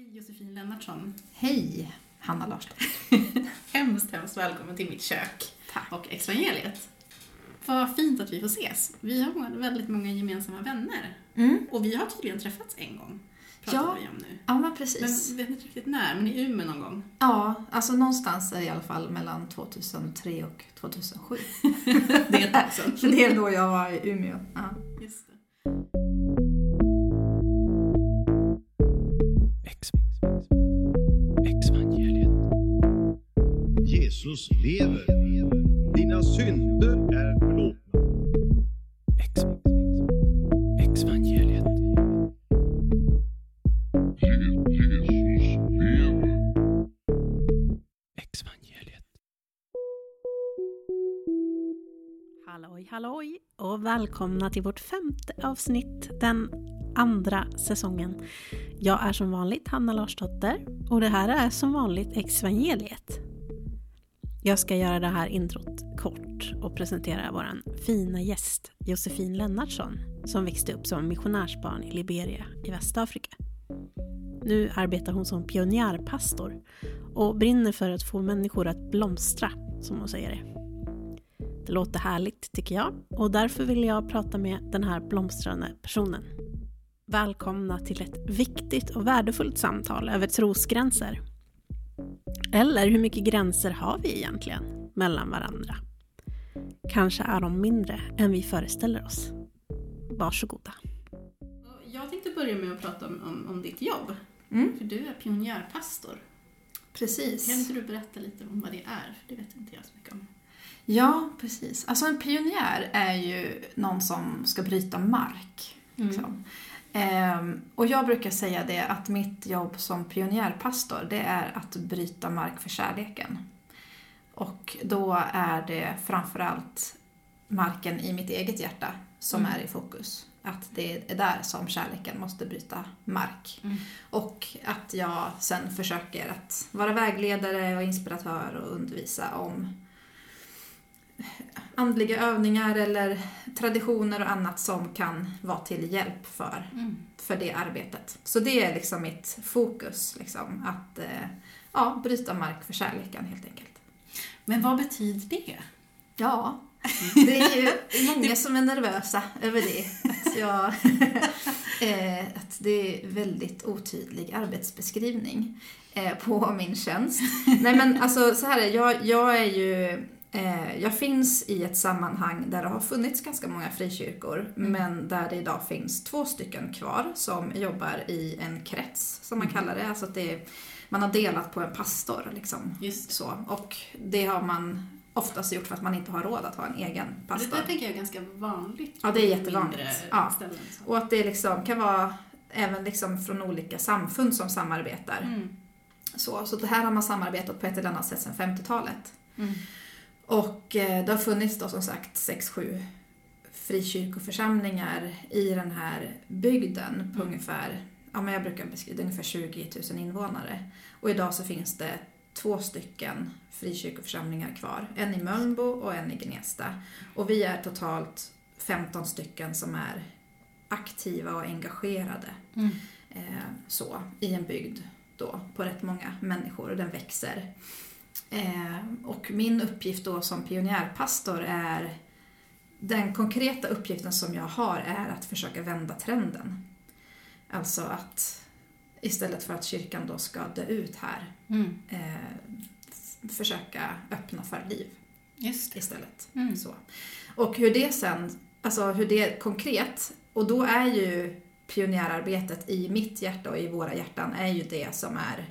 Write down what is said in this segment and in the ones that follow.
Hej Josefin Lennartsson. Hej, Hanna Larsson. hemskt, hemskt välkommen till mitt kök Tack. och Exvangeliet. Vad fint att vi får ses. Vi har väldigt många gemensamma vänner. Mm. Och vi har tydligen träffats en gång. Pratar Ja, vi om nu. Ja, men Men precis. vet inte riktigt när, men i Umeå någon gång. Ja, alltså någonstans i alla fall mellan 2003 och 2007. Det är ett tag sedan. För det är då jag var i Umeå. Ja. Just Jesus lever. Dina synder är förlåtna. Ex- Exvangeliet. Exvangeliet. Halloj, halloj och välkomna till vårt femte avsnitt den andra säsongen. Jag är som vanligt Hanna Larsdotter och det här är som vanligt Exvangeliet. Jag ska göra det här introt kort och presentera vår fina gäst Josefin Lennartsson som växte upp som missionärsbarn i Liberia i Västafrika. Nu arbetar hon som pionjärpastor och brinner för att få människor att blomstra, som hon säger det. Det låter härligt tycker jag och därför vill jag prata med den här blomstrande personen. Välkomna till ett viktigt och värdefullt samtal över trosgränser. Eller hur mycket gränser har vi egentligen mellan varandra? Kanske är de mindre än vi föreställer oss. Varsågoda. Jag tänkte börja med att prata om, om, om ditt jobb. Mm. För du är pionjärpastor. Kan Precis. inte du berätta lite om vad det är? För det vet inte jag så mycket om. Ja, precis. Alltså en pionjär är ju någon som ska bryta mark. Liksom. Ehm, och jag brukar säga det att mitt jobb som pionjärpastor det är att bryta mark för kärleken. Och då är det framförallt marken i mitt eget hjärta som Mm. är i fokus. Att det är där som kärleken måste bryta mark. Mm. Och att jag sen försöker att vara vägledare och inspiratör och undervisa om andliga övningar eller traditioner och annat som kan vara till hjälp för, Mm. för det arbetet. Så det är liksom mitt fokus, liksom, att eh, ja, bryta mark för kärleken helt enkelt. Men vad betyder det? Ja, det är ju många som är nervösa över det. Att, jag, eh, att det är väldigt otydlig arbetsbeskrivning eh, på min tjänst. Nej men alltså så här är jag, jag är ju jag finns i ett sammanhang där det har funnits ganska många frikyrkor men där det idag finns två stycken kvar som jobbar i en krets som man kallar det. Alltså att det är, man har delat på en pastor liksom. Just Så, och det har man oftast gjort för att man inte har råd att ha en egen Det pastor. där tänker jag är ganska vanligt. Ja, det är jättevanligt. Ja. Ställen. Och att det liksom kan vara även liksom från olika samfund som samarbetar. Mm. Så, så det här har man samarbetat på ett eller annat sätt sedan 50-talet. Mm. Och eh, det har funnits då som sagt 6-7 frikyrkoförsamlingar i den här bygden på ungefär, ja men jag brukar beskriva ungefär 20 000 invånare. Och idag så finns det två stycken frikyrkoförsamlingar kvar. En i Mölnbo och en i Gnesta. Och vi är totalt 15 stycken som är aktiva och engagerade Mm. eh, så, i en bygd då, på rätt många människor och den växer. Eh, och min uppgift då som pionjärpastor är den konkreta uppgiften som jag har är att försöka vända trenden. Alltså att istället för att kyrkan då ska dö ut här Mm. eh, försöka öppna för liv istället. Mm. Så. Och hur det sen, alltså hur det är konkret, och då är ju pionjärarbetet i mitt hjärta och i våra hjärtan är ju det som är,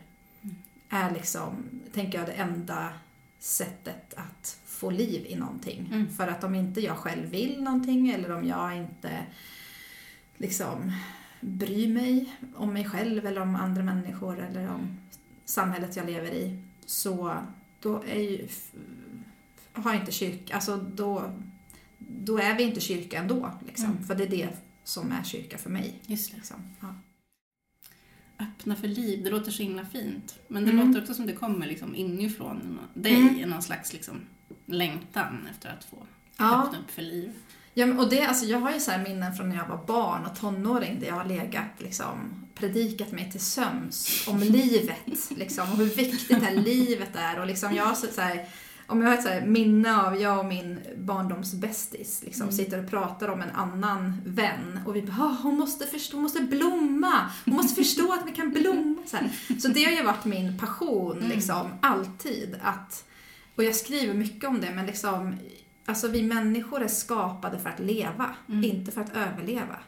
är liksom, tänker jag, det enda sättet att få liv i någonting. Mm. För att om inte jag själv vill någonting eller om jag inte liksom bryr mig om mig själv eller om andra människor eller om samhället jag lever i så då är ju, har inte kyrka, alltså då, då är vi inte kyrka ändå. Liksom. Mm. För det är det som är kyrka för mig. Just det. Liksom. Ja. Öppna för liv, det låter så himla fint. Men det Mm. låter också som det kommer liksom inifrån dig, Mm. någon slags liksom längtan efter att få Ja. öppna upp för liv. Ja, och det, alltså, jag har ju så här minnen från när jag var barn och tonåring där jag har legat liksom predikat mig till söms om livet liksom, och hur viktigt det här livet är. Och liksom, jag har så, så här, om jag har ett så minne av jag och min barndomsbästis liksom, sitter och pratar om en annan vän och vi bara "Ah, hon måste förstå, hon måste blomma, hon måste förstå att vi kan blomma. Så, här. så det har ju varit min passion liksom, alltid. Att, och jag skriver mycket om det men liksom Alltså vi människor är skapade för att leva, inte för att överleva.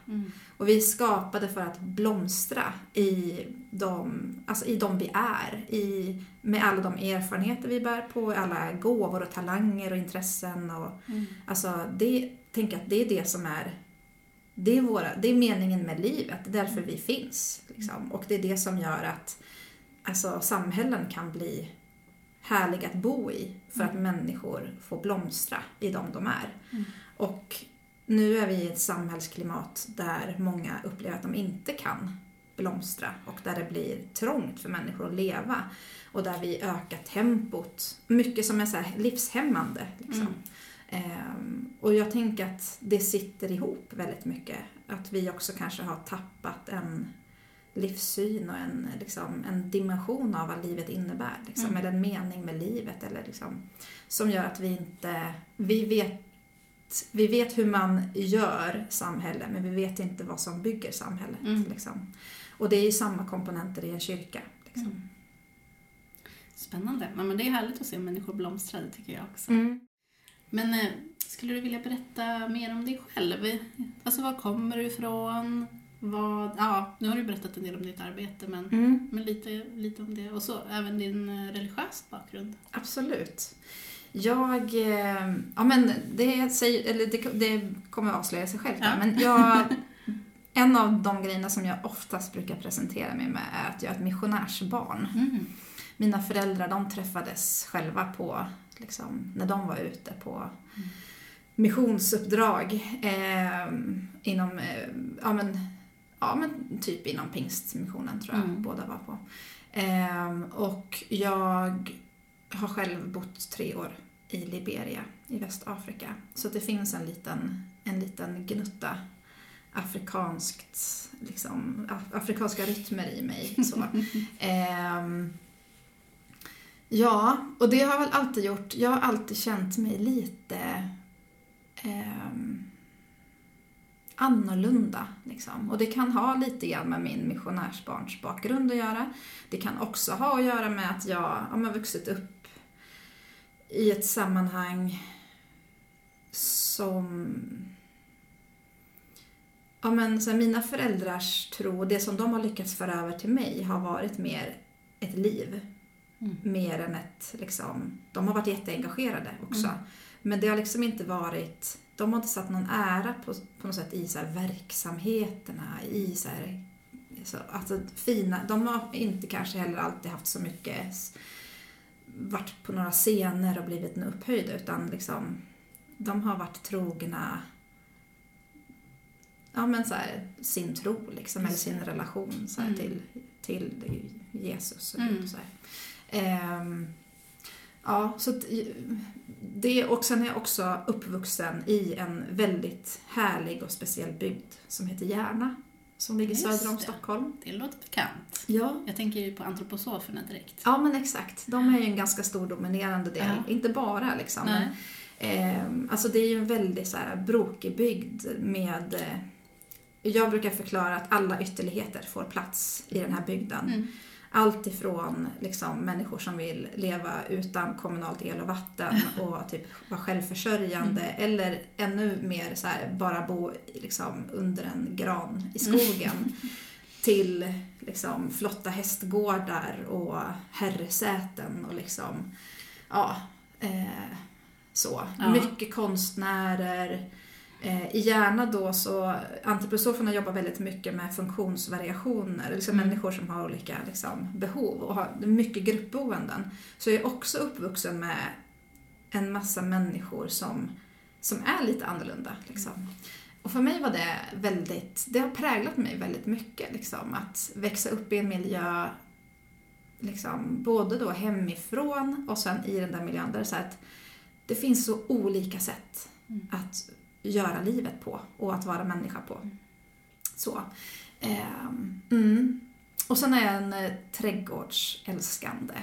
Och vi är skapade för att blomstra i de, alltså i de vi är. I, med alla de erfarenheter vi bär på, alla gåvor och talanger och intressen. Och, Alltså det, tänk att det är det som är det är, våra, det är meningen med livet, det är därför vi finns. Liksom. Och det är det som gör att alltså, samhällen kan bli härliga att bo i för att människor får blomstra i dem de är. Och nu är vi i ett samhällsklimat där många upplever att de inte kan blomstra och där det blir trångt för människor att leva. Och där vi ökar tempot, mycket som är så livshämmande. Liksom. Ehm, och jag tänker att det sitter ihop väldigt mycket. Att vi också kanske har tappat en livssyn och en, liksom, en dimension av vad livet innebär. Liksom, Eller en mening med livet. Eller, liksom, som gör att vi inte... Vi vet, vi vet hur man gör samhälle men vi vet inte vad som bygger samhället. Mm. Liksom. Och det är ju samma komponenter i en kyrka. Liksom. Mm. Spännande. Ja, men det är härligt att se människor blomstra, det tycker jag också. Mm. Men eh, skulle du vilja berätta mer om dig själv? Alltså var kommer du ifrån? Vad, ja, nu har du berättat en del om ditt arbete, men, Mm. men lite, lite om det. Och så även din eh, religiösa bakgrund. Absolut. Jag, eh, ja men det, säger, eller det, det kommer avslöja sig själv där, Ja. men jag, en av de grejerna som jag oftast brukar presentera mig med är att jag är ett missionärsbarn. Mm. Mina föräldrar de träffades själva på, liksom, när de var ute på missionsuppdrag eh, inom, eh, ja men, ja men typ inom pingstmissionen tror jag Mm. båda var på. Eh, och jag har själv bott tre år i Liberia i Västafrika. Så det finns en liten, en liten gnutta afrikanskt, liksom, af- afrikanska rytmer i mig. Så. Ehm, ja, och det har jag väl alltid gjort. Jag har alltid känt mig lite ehm, annorlunda. Liksom. Och det kan ha lite grann med min missionärsbarns bakgrund att göra. Det kan också ha att göra med att jag ja, men vuxit upp i ett sammanhang som Ja, men så här, mina föräldrars tro, det som de har lyckats föra över till mig har varit mer ett liv. Mm. Mer än ett, liksom, de har varit jätteengagerade också. Men det har liksom inte varit, de har inte satt någon ära på, på något sätt i så här, verksamheterna, i så här, så, alltså, fina, de har inte kanske heller alltid haft så mycket varit på några scener och blivit upphöjda utan liksom de har varit trogna ja, men så här, sin tro liksom, eller sin relation så här, Mm. till, till Jesus. Och Mm. så här. Ehm, ja, så att, det, och sen är jag också uppvuxen i en väldigt härlig och speciell bygd som heter Järna. Som ligger Just söder om det. Stockholm. Det låter bekant. Ja. Jag tänker ju på antroposoferna direkt. Ja, men exakt. De är ju en ganska stor dominerande del. Ja. Inte bara liksom. Nej. Men, ehm, alltså det är ju en väldigt så här, brokig bygd med... Eh, jag brukar förklara att alla ytterligheter får plats i den här bygden. Mm. Allt ifrån liksom, människor som vill leva utan kommunalt el och vatten och typ vara självförsörjande eller ännu mer så här, bara bo liksom, under en gran i skogen till liksom, flotta hästgårdar och herresäten och liksom, ja, eh, så. Ja. Mycket konstnärer. Eh, I Järna då så, antroposoferna jobbar väldigt mycket med funktionsvariationer, liksom Mm. människor som har olika liksom, behov och har mycket gruppboenden. Så jag är också uppvuxen med en massa människor som, som är lite annorlunda. Liksom. Och för mig var det väldigt, det har präglat mig väldigt mycket. Liksom, att växa upp i en miljö, liksom, både då hemifrån och sen i den där miljön där det, så att det finns så olika sätt Mm. att göra livet på och att vara människa på. Så. Ehm, mm. Och sen är jag en eh, trädgårdsälskande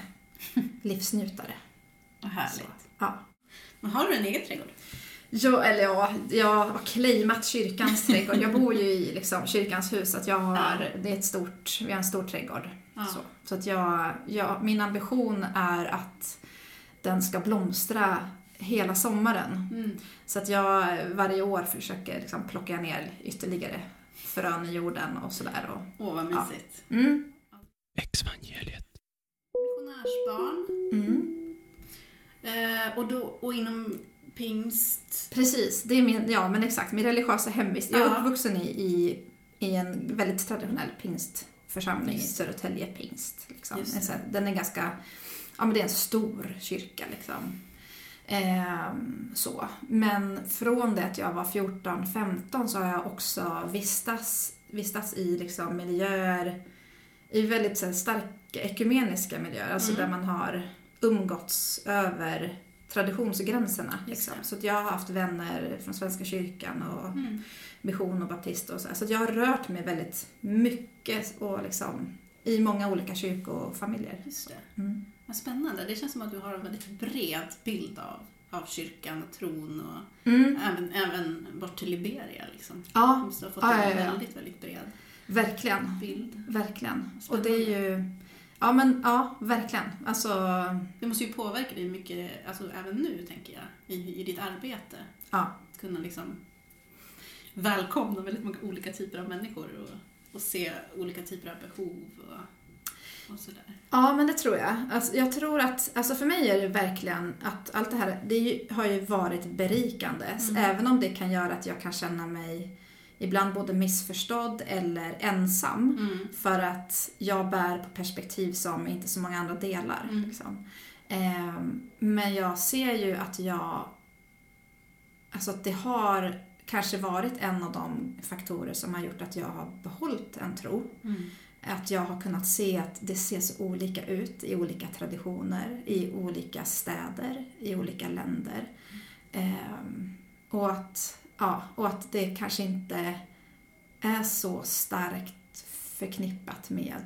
livsnjutare. Vad härligt. Så, ja. Men har du en egen trädgård? Ja, eller ja, jag har claimat kyrkans trädgård. Jag bor ju i liksom, kyrkans hus, att jag har, det är ett stort, vi har en stor trädgård. Ja. Så, så att jag, jag, min ambition är att den ska blomstra hela sommaren. Mm. Så att jag varje år försöker liksom plocka ner ytterligare frön i jorden och sådär. Och, Åh, vad Ja. mysigt. mm, Exvangeliet. Missionärsbarn. mm. Eh, och, då, och inom pingst. Precis, det är min, ja men exakt, min religiösa hemvist. Jag är Ja. uppvuxen i, i, i en väldigt traditionell pingstförsamling i Just. Södertälje pingst. Liksom. Den är ganska, ja men det är en stor kyrka liksom. Ehm, så. Men från det att jag var 14-15 så har jag också vistats, vistats i liksom miljöer, i väldigt så här, starka ekumeniska miljöer, alltså Mm. där man har umgåtts över traditionsgränserna. Liksom. Så att jag har haft vänner från Svenska kyrkan och Mm. mission och baptist och så. Så att jag har rört mig väldigt mycket och liksom i många olika kyrkofamiljer. Just det. Mm. Vad spännande. Det känns som att du har en väldigt bred bild av, av kyrkan och tron och Mm. även, även bort till Liberia. Liksom. Ja, Du måste ha fått Ja, en ja, ja. väldigt, väldigt bred verkligen. bild. Verkligen. Och det är ju... Ja, men ja, verkligen. Alltså, Det måste ju påverka dig mycket, alltså även nu tänker jag, i, i ditt arbete. ja. Att kunna liksom välkomna väldigt många olika typer av människor och, och se olika typer av behov och, och sådär. Ja, men det tror jag. Alltså, jag tror att, alltså för mig är det verkligen att allt det här, det ju, har ju varit berikande. Mm. Även om det kan göra att jag kan känna mig ibland både missförstådd eller ensam. Mm. För att jag bär på perspektiv som inte så många andra delar. Mm. Liksom. Ehm, men jag ser ju att jag... Alltså att det har kanske varit en av de faktorer som har gjort att jag har behållit en tro. Mm. Att jag har kunnat se att det ser så olika ut i olika traditioner, i olika städer, i olika länder. Ehm, och, att, ja, och att det kanske inte är så starkt förknippat med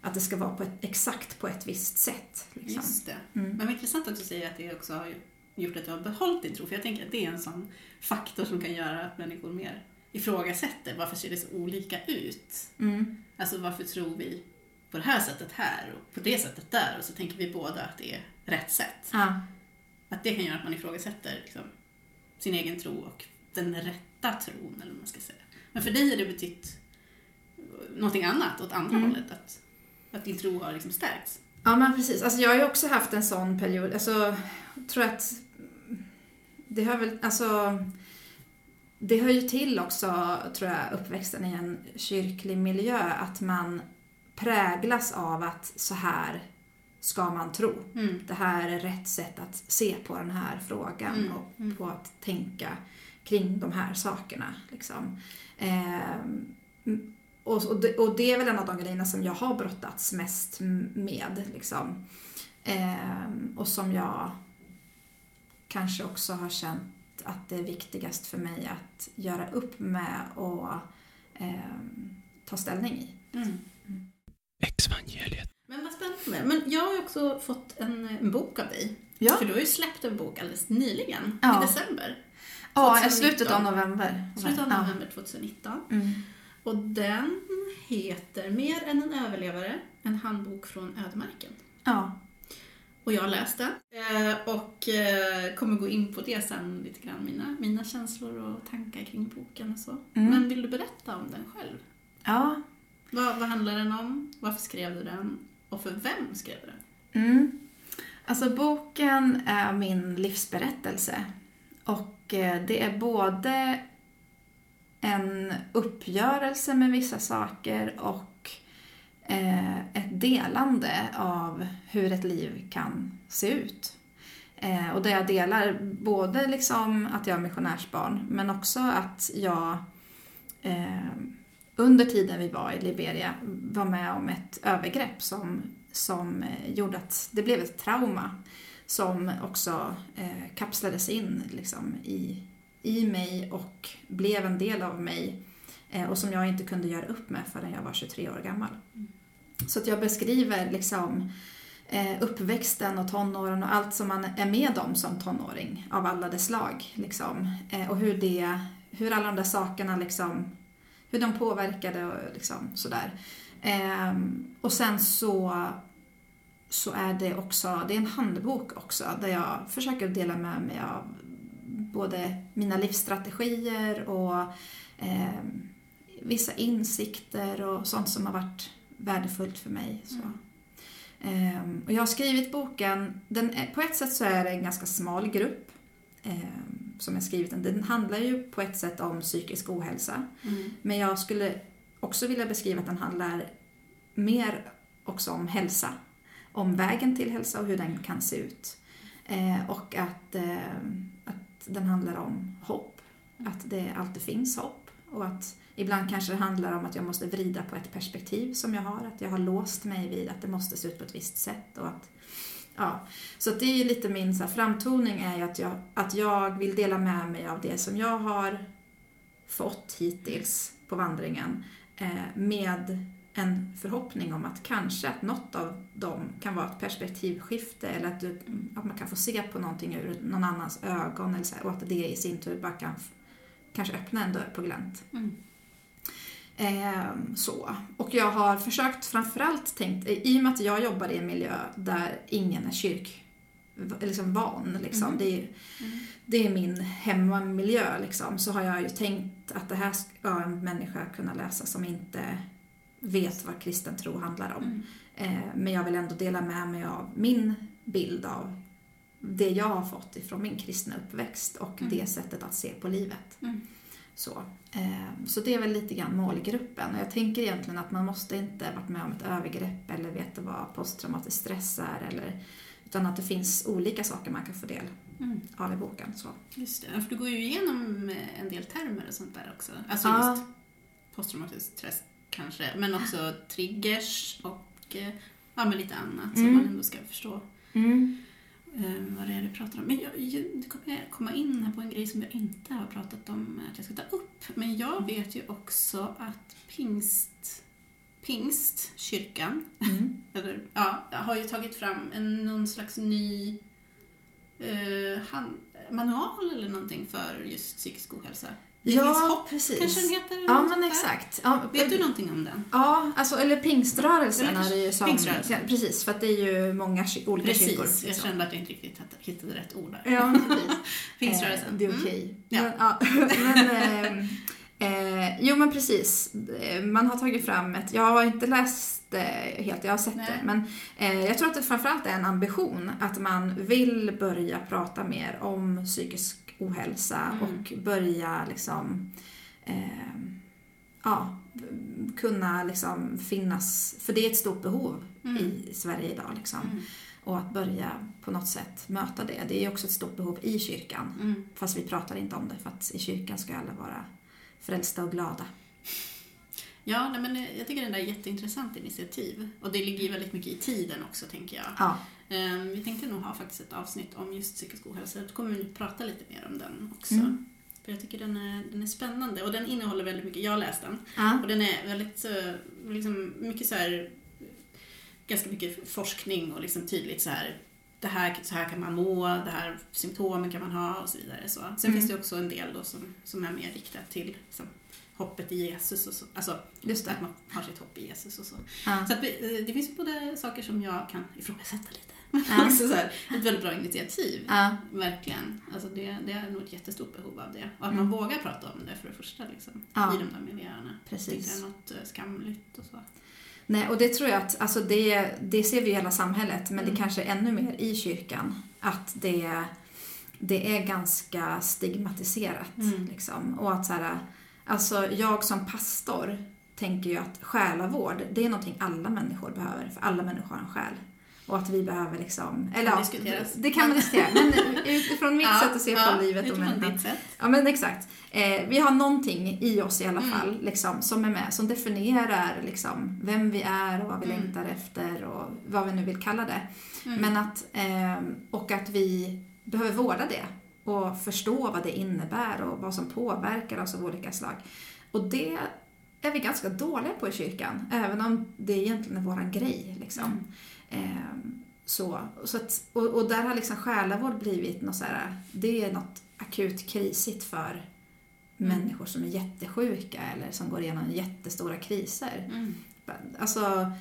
att det ska vara på ett, exakt på ett visst sätt. Liksom. Just det. Mm. Men vad intressant att du säger att det också har gjort att du har behållit din tro. För jag tänker att det är en sån faktor som kan göra att människor mer ifrågasätter varför ser det så olika ut? Mm. Alltså varför tror vi på det här sättet här och på det sättet där och så tänker vi båda att det är rätt sätt. Ja. Att det kan göra att man ifrågasätter liksom, sin egen tro och den rätta tron eller vad man ska säga. Men för dig har det betytt någonting annat åt andra Mm. hållet. Att, att din tro har liksom stärkts. Ja, men precis. Alltså, jag har ju också haft en sån period. Alltså, jag tror att det hör väl, alltså, det hör ju till också, tror jag, uppväxten i en kyrklig miljö, att man präglas av att så här ska man tro. Mm. Det här är rätt sätt att se på den här frågan Mm, och mm. på att tänka kring de här sakerna. Liksom. Ehm, och, och, det, och det är väl en av de grejerna som jag har brottats mest med. Liksom. Ehm, och som jag kanske också har känt att det är viktigast för mig att göra upp med och ehm, ta ställning i. Mm. Exvangeliet. Men vad spännande. Men jag har ju också fått en, en bok av dig. Ja. För du har ju släppt en bok alldeles nyligen, Ja. i december. Ja, i 2019. slutet av november. Slutet av november 2019. Mm. Och den heter Mer än en överlevare, en handbok från ödemarken. Ja. Och jag har läst den eh, och eh, kommer gå in på det sen lite grann, mina, mina känslor och tankar kring boken och så. Mm. Men vill du berätta om den själv? ja. Vad, vad handlar den om? Varför skrev du den? Och för vem skrev du den? Mm. Alltså boken är min livsberättelse. Och eh, det är både en uppgörelse med vissa saker och Eh, ett delande av hur ett liv kan se ut. Eh, och där jag delar både liksom att jag är missionärsbarn men också att jag eh, under tiden vi var i Liberia var med om ett övergrepp som, som eh, gjorde att det blev ett trauma som också eh, kapslades in liksom, i, i mig och blev en del av mig och som jag inte kunde göra upp med förrän jag var 23 år gammal. Så att jag beskriver liksom eh, uppväxten och tonåren och allt som man är med om som tonåring av alla dess slag. Liksom. Eh, och hur, det, hur alla de där sakerna liksom, hur de påverkade och liksom sådär. Eh, och sen så, så är det också, det är en handbok också där jag försöker dela med mig av både mina livsstrategier och eh, vissa insikter och sånt som har varit värdefullt för mig. Så. Ehm, och jag har skrivit boken, den på ett sätt så är det en ganska smal grupp ehm, som jag skrivit den. Den handlar ju på ett sätt om psykisk ohälsa. Mm. Men jag skulle också vilja beskriva att den handlar mer också om hälsa. Om vägen till hälsa och hur den kan se ut. Eh, och att, eh, att den handlar om hopp. Att det alltid finns hopp. Och att ibland kanske det handlar om att jag måste vrida på ett perspektiv som jag har. Att jag har låst mig vid att det måste se ut på ett visst sätt. Och att, ja. Så att det är ju lite min så här, framtoning är ju att jag, att jag vill dela med mig av det som jag har fått hittills på vandringen eh, med en förhoppning om att kanske att något av dem kan vara ett perspektivskifte eller att, du, att man kan få se på någonting ur någon annans ögon eller så här, och att det i sin tur bara kan kanske öppna en dörr på glänt. Mm. Ehm, så. Och jag har försökt framförallt tänkt, i och med att jag jobbar i en miljö där ingen är kyrk liksom van, liksom. Mhm. det, är, det är min hemmamiljö, liksom. så har jag ju tänkt att det här ska en människa kunna läsa som inte vet vad kristen tro handlar om. Mm. Eh, men jag vill ändå dela med mig av min bild av det jag har fått ifrån min kristna uppväxt och Mm. det sättet att se på livet. Mm. Så, eh, så det är väl lite grann målgruppen. Och jag tänker egentligen att man måste inte varit med om ett övergrepp eller veta vad posttraumatisk stress är. Eller, utan att det finns olika saker man kan få del Mm. av i boken. Så. Just det, för du går ju igenom eh, en del termer och sånt där också. Alltså Ja. just posttraumatisk stress kanske, men också triggers och eh, ja, men lite annat som Mm. man ändå ska förstå eh, vad det är du pratar om. Men jag, jag, nu kommer jag komma in här på en grej som jag inte har pratat om att jag ska ta upp. Men jag vet ju också att pingst, pingst kyrkan, Mm. eller, ja, har ju tagit fram en, någon slags ny eh, han, manual eller någonting för just psykisk ohälsa. Finns Ja, hopp, precis. kanske den heter? Ja, men exakt. Ja, Vet du någonting om den? Ja, alltså, eller pingströrelsen är det ju som... pingströrelsen. Ja, precis, för att det är ju många olika kyrkor. Precis, jag liksom. kände att jag inte riktigt hittade rätt ord där. Ja, precis. Pingströrelsen. Eh, det är Mm. okej. Ja. Men, ja. men, ehm, eh, jo men precis. Eh, Man har tagit fram ett, jag har inte läst det helt, jag har sett Nej. det. Men eh, jag tror att det framförallt är en ambition att man vill börja prata mer om psykisk ohälsa Mm. och börja liksom eh, ja, kunna liksom finnas, för det är ett stort behov Mm. i Sverige idag. Liksom. Mm. Och att börja på något sätt möta det. Det är också ett stort behov i kyrkan. Mm. Fast vi pratar inte om det för att i kyrkan ska alla vara frälsta och glada. Ja, nej, men eh, jag tycker det där är jätteintressant initiativ. Och det ligger ju väldigt mycket i tiden också, tänker jag. Ja, Ehm, Vi tänkte nog ha faktiskt ett avsnitt om just psykisk ohälsa. Då kommer vi prata lite mer om den också. Mm. För jag tycker den är, den är spännande och den innehåller väldigt mycket. Jag har läst den. ja. Och den är väldigt, eh, liksom, mycket så här, ganska mycket forskning och liksom tydligt så här, det här, så här kan man må, det här symptomen kan man ha och så vidare. Så. Sen Mm. finns det också en del då som, som är mer riktat till hoppet i Jesus och så. Alltså just att det. man har sitt hopp i Jesus och så. Ja. Så att eh, det finns både saker som jag kan ifrågasätta lite, men Ja. också så här, ett väldigt bra initiativ. Ja, Verkligen. Alltså det, det är nog ett jättestort behov av det. Och att Mm. man vågar prata om det för det första liksom, i de där miljöerna. Precis. Inte är något eh, skamligt och så. Nej, och det tror jag att, alltså det, det ser vi i hela samhället, men Mm. det kanske är ännu mer i kyrkan. Att det, det är ganska stigmatiserat. Mm. Liksom. Och att så här, alltså jag som pastor tänker ju att själavård, det är någonting alla människor behöver, för alla människor har en själ. Och att vi behöver liksom... Eller Kan ja, det kan man diskutera. Men utifrån mitt sätt att se på livet och människan. Ja men exakt. Eh, vi har någonting i oss i alla Mm. fall liksom, som är med, som definierar liksom, vem vi är och vad vi Mm. längtar efter och vad vi nu vill kalla det. Mm. Men att, eh, och att vi behöver vårda det och förstå vad det innebär och vad som påverkar oss av olika slag. Och det är vi ganska dåliga på i kyrkan, även om det egentligen är våran grej. Liksom. Ehm, så, så att, och, och där har liksom själavård blivit något så här, det är något akut krisigt för människor som är jättesjuka eller som går igenom jättestora kriser. Mm. Alltså,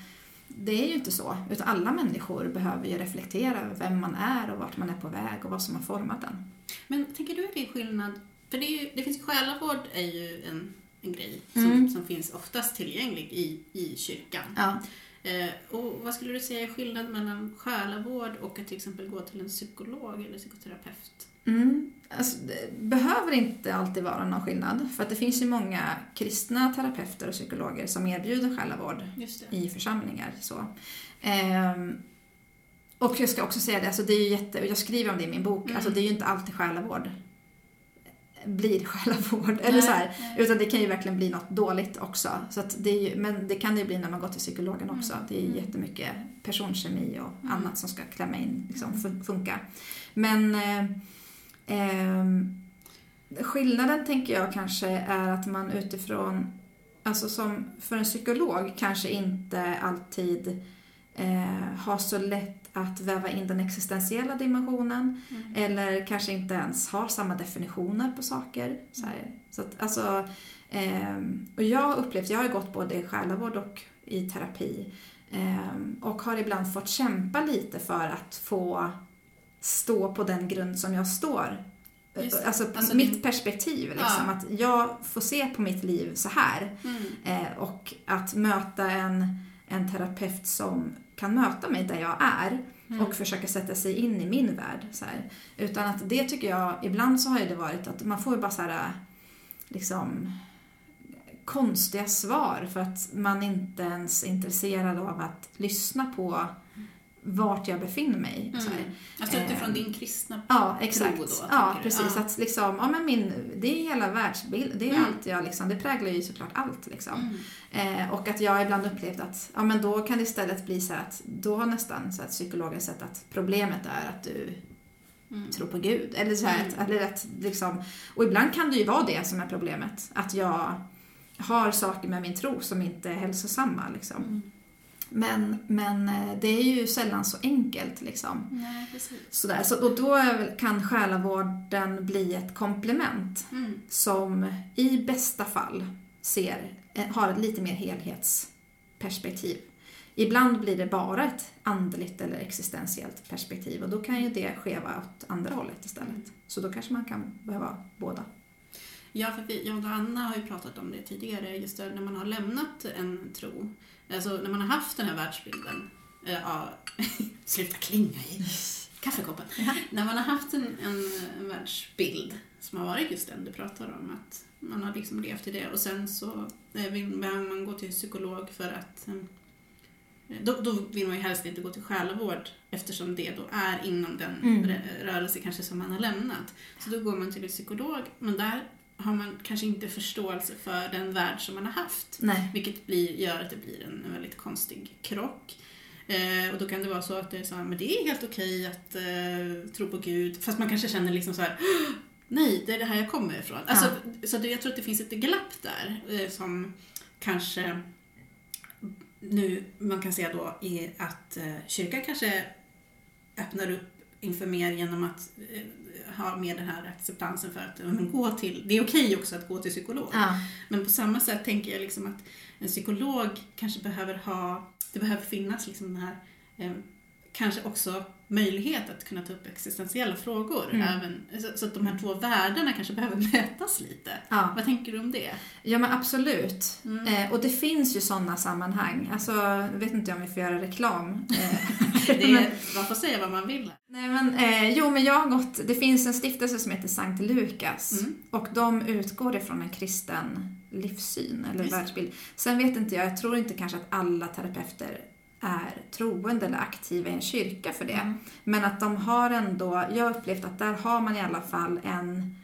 det är ju inte så. Utan alla människor behöver ju reflektera över vem man är och vart man är på väg och vad som har format en. Men tänker du att det är skillnad? För det, ju, det finns själavård är ju en, en grej som, Mm. som finns oftast tillgänglig i, i kyrkan. Ja. Eh, och vad skulle du säga är skillnad mellan själavård och att till exempel gå till en psykolog eller psykoterapeut? Mm. Alltså, det behöver inte alltid vara någon skillnad. För att det finns ju många kristna terapeuter och psykologer som erbjuder själavård i församlingar. Så. Ehm, och jag ska också säga det, alltså det är jätte, jag skriver om det i min bok, Mm. alltså det är ju inte alltid själavård blir själavård. Eller så här, utan det kan ju verkligen bli något dåligt också. Så det ju, men det kan det ju bli när man går till psykologen också. Mm. Det är ju Mm. jättemycket personkemi och Mm. annat som ska klämma in, liksom, fun- funka. Men eh, skillnaden tänker jag kanske är att man utifrån, alltså som för en psykolog kanske inte alltid eh, har så lätt att väva in den existentiella dimensionen Mm. eller kanske inte ens har samma definitioner på saker. Så, här. så att, alltså, ehm, och jag har upplevt, jag har gått både i själavård och i terapi ehm, och har ibland fått kämpa lite för att få stå på den grund som jag står. Alltså, Alltså, mitt din- perspektiv, liksom, Ja. att jag får se på mitt liv så här. Mm. Eh, och att möta en, en terapeut som kan möta mig där jag är Mm. och försöka sätta sig in i min värld. Så här. Utan att det tycker jag, ibland så har det varit att man får ju bara så här, liksom konstiga svar för att man inte ens är intresserad av att lyssna på vart jag befinner mig. Så här. Mm. Alltså utifrån Eh, din kristna Ja, exakt. tro då, ja, precis. Ja. Att liksom, ja men min, det är hela världsbild, det är Mm. allt jag liksom, det präglar ju såklart allt liksom. Mm. Eh, och att jag ibland upplevt att, ja men då kan det istället bli så att, då har nästan så att psykologen sett att problemet är att du Mm. tror på Gud. Eller så här, Mm. att, eller att liksom, och ibland kan det ju vara det som är problemet. Att jag har saker med min tro som inte är hälsosamma liksom. Mm. Men, men eh, det är ju sällan så enkelt liksom. Nej. Sådär. Så, och då kan själavården bli ett komplement Mm. som i bästa fall ser, eh, har ett lite mer helhetsperspektiv. Ibland blir det bara ett andligt eller existentiellt perspektiv och då kan ju det skeva åt andra hållet istället. Så då kanske man kan behöva båda. Ja, för vi, jag och Anna har ju pratat om det tidigare, just det, när man har lämnat en tro. Alltså när man har haft den här världsbilden. Eh, ja, sluta klinga i kaffekoppen. När man har haft en, en, en världsbild som har varit just den du pratar om, att man har liksom levt i det och sen så eh, behöver man gå till psykolog för att eh, då, då vill man ju helst inte gå till själavård eftersom det då är inom den Mm. rö- rörelse kanske som man har lämnat. Så då går man till en psykolog, men där har man kanske inte förståelse för den värld som man har haft. Nej. Vilket blir, gör att det blir en, väldigt konstig krock. Eh, och då kan det vara så att det är så här, men det är helt okej att eh, tro på Gud, fast man kanske känner liksom så här, "Åh, nej, det är det här jag kommer ifrån. Alltså, Så det, jag tror att det finns ett glapp där eh, som kanske nu man kan säga då är att eh, kyrkan kanske öppnar upp inför mer genom att eh, ha mer den här acceptansen för att men, gå till, det är okej också att gå till psykolog. Ja. Men på samma sätt tänker jag liksom att en psykolog kanske behöver ha, det behöver finnas liksom den här, eh, kanske också möjlighet att kunna ta upp existentiella frågor. Mm. Även, så, så att de här två världarna kanske behöver mötas lite. Ja. Vad tänker du om det? ja, men absolut. Mm. Eh, och det finns ju sådana sammanhang. Alltså, jag vet inte om vi får göra reklam. Eh, Det men- är, man får säga vad man vill. Nej, men, eh, jo, men jag har gått, det finns en stiftelse som heter Sankt Lukas Mm. och de utgår ifrån en kristen livssyn eller Just världsbild. Sen vet inte jag, jag tror inte kanske att alla terapeuter är troende eller aktiva i en kyrka för det. Mm. Men att de har ändå, jag har upplevt att där har man i alla fall en,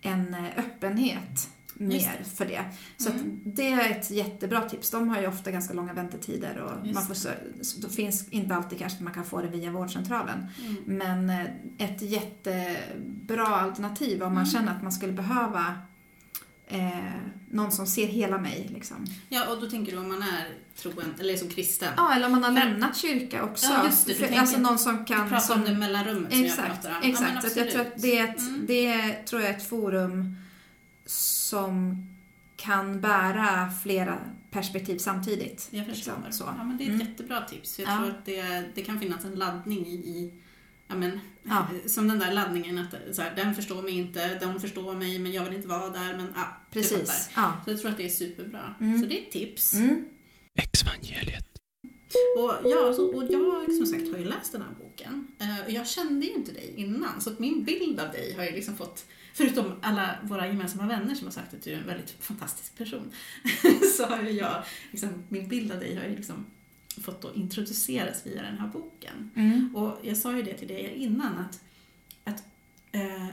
en öppenhet mer för det. Så Mm. det är ett jättebra tips. De har ju ofta ganska långa väntetider och man får, så, finns inte alltid kanske man kan få det via vårdcentralen. Mm. Men eh, ett jättebra alternativ om man Mm. känner att man skulle behöva eh, någon som ser hela mig. Liksom. Ja, och då tänker du om man är troende, eller som kristen. Ja, eller om man har För- lämnat kyrka också. Ja, just det, du För, tänker- alltså någon som Du kan... pratar som, om det mellanrummet som jag Exakt, pratar om. Ja, exakt. men så jag tror att det är, ett, Mm. det tror jag är ett forum som kan bära flera perspektiv samtidigt. Jag förstår. Liksom, så. Ja, men det är ett Mm. jättebra tips. Jag Ja. tror att det, det kan finnas en laddning i, i ja, men, Ja. som den där laddningen att så här, den förstår mig inte, de förstår mig men jag vill inte vara där. Men, ja. Precis. Ja. Så jag tror att det är superbra. Mm. Så det är ett tips. Mm. Exvangeliet. Och, ja, så, och jag som sagt har ju läst den här boken. Eh, och jag kände ju inte dig innan. Så att min bild av dig har ju liksom fått, förutom alla våra gemensamma vänner som har sagt att du är en väldigt fantastisk person, så har ju jag, liksom, min bild av dig har ju liksom fått då introduceras via den här boken. Mm. Och jag sa ju det till dig innan att, att eh,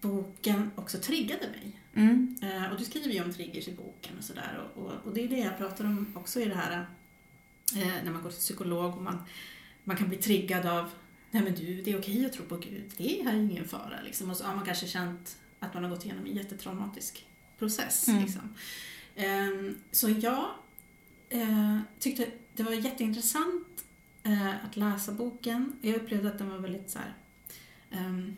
boken också triggade mig. Mm. Eh, och du skriver ju om triggers i boken och sådär. Och, och, och det är det jag pratar om också i det här eh, när man går till psykolog och man, man kan bli triggad av Nej men du, det är okej att tro på Gud, det är ingen fara. Liksom. Och så har man kanske känt att man har gått igenom en jättetraumatisk process. Mm. Liksom. Ehm, så jag eh, tyckte det var jätteintressant eh, att läsa boken. Jag upplevde att den var väldigt så här, ehm,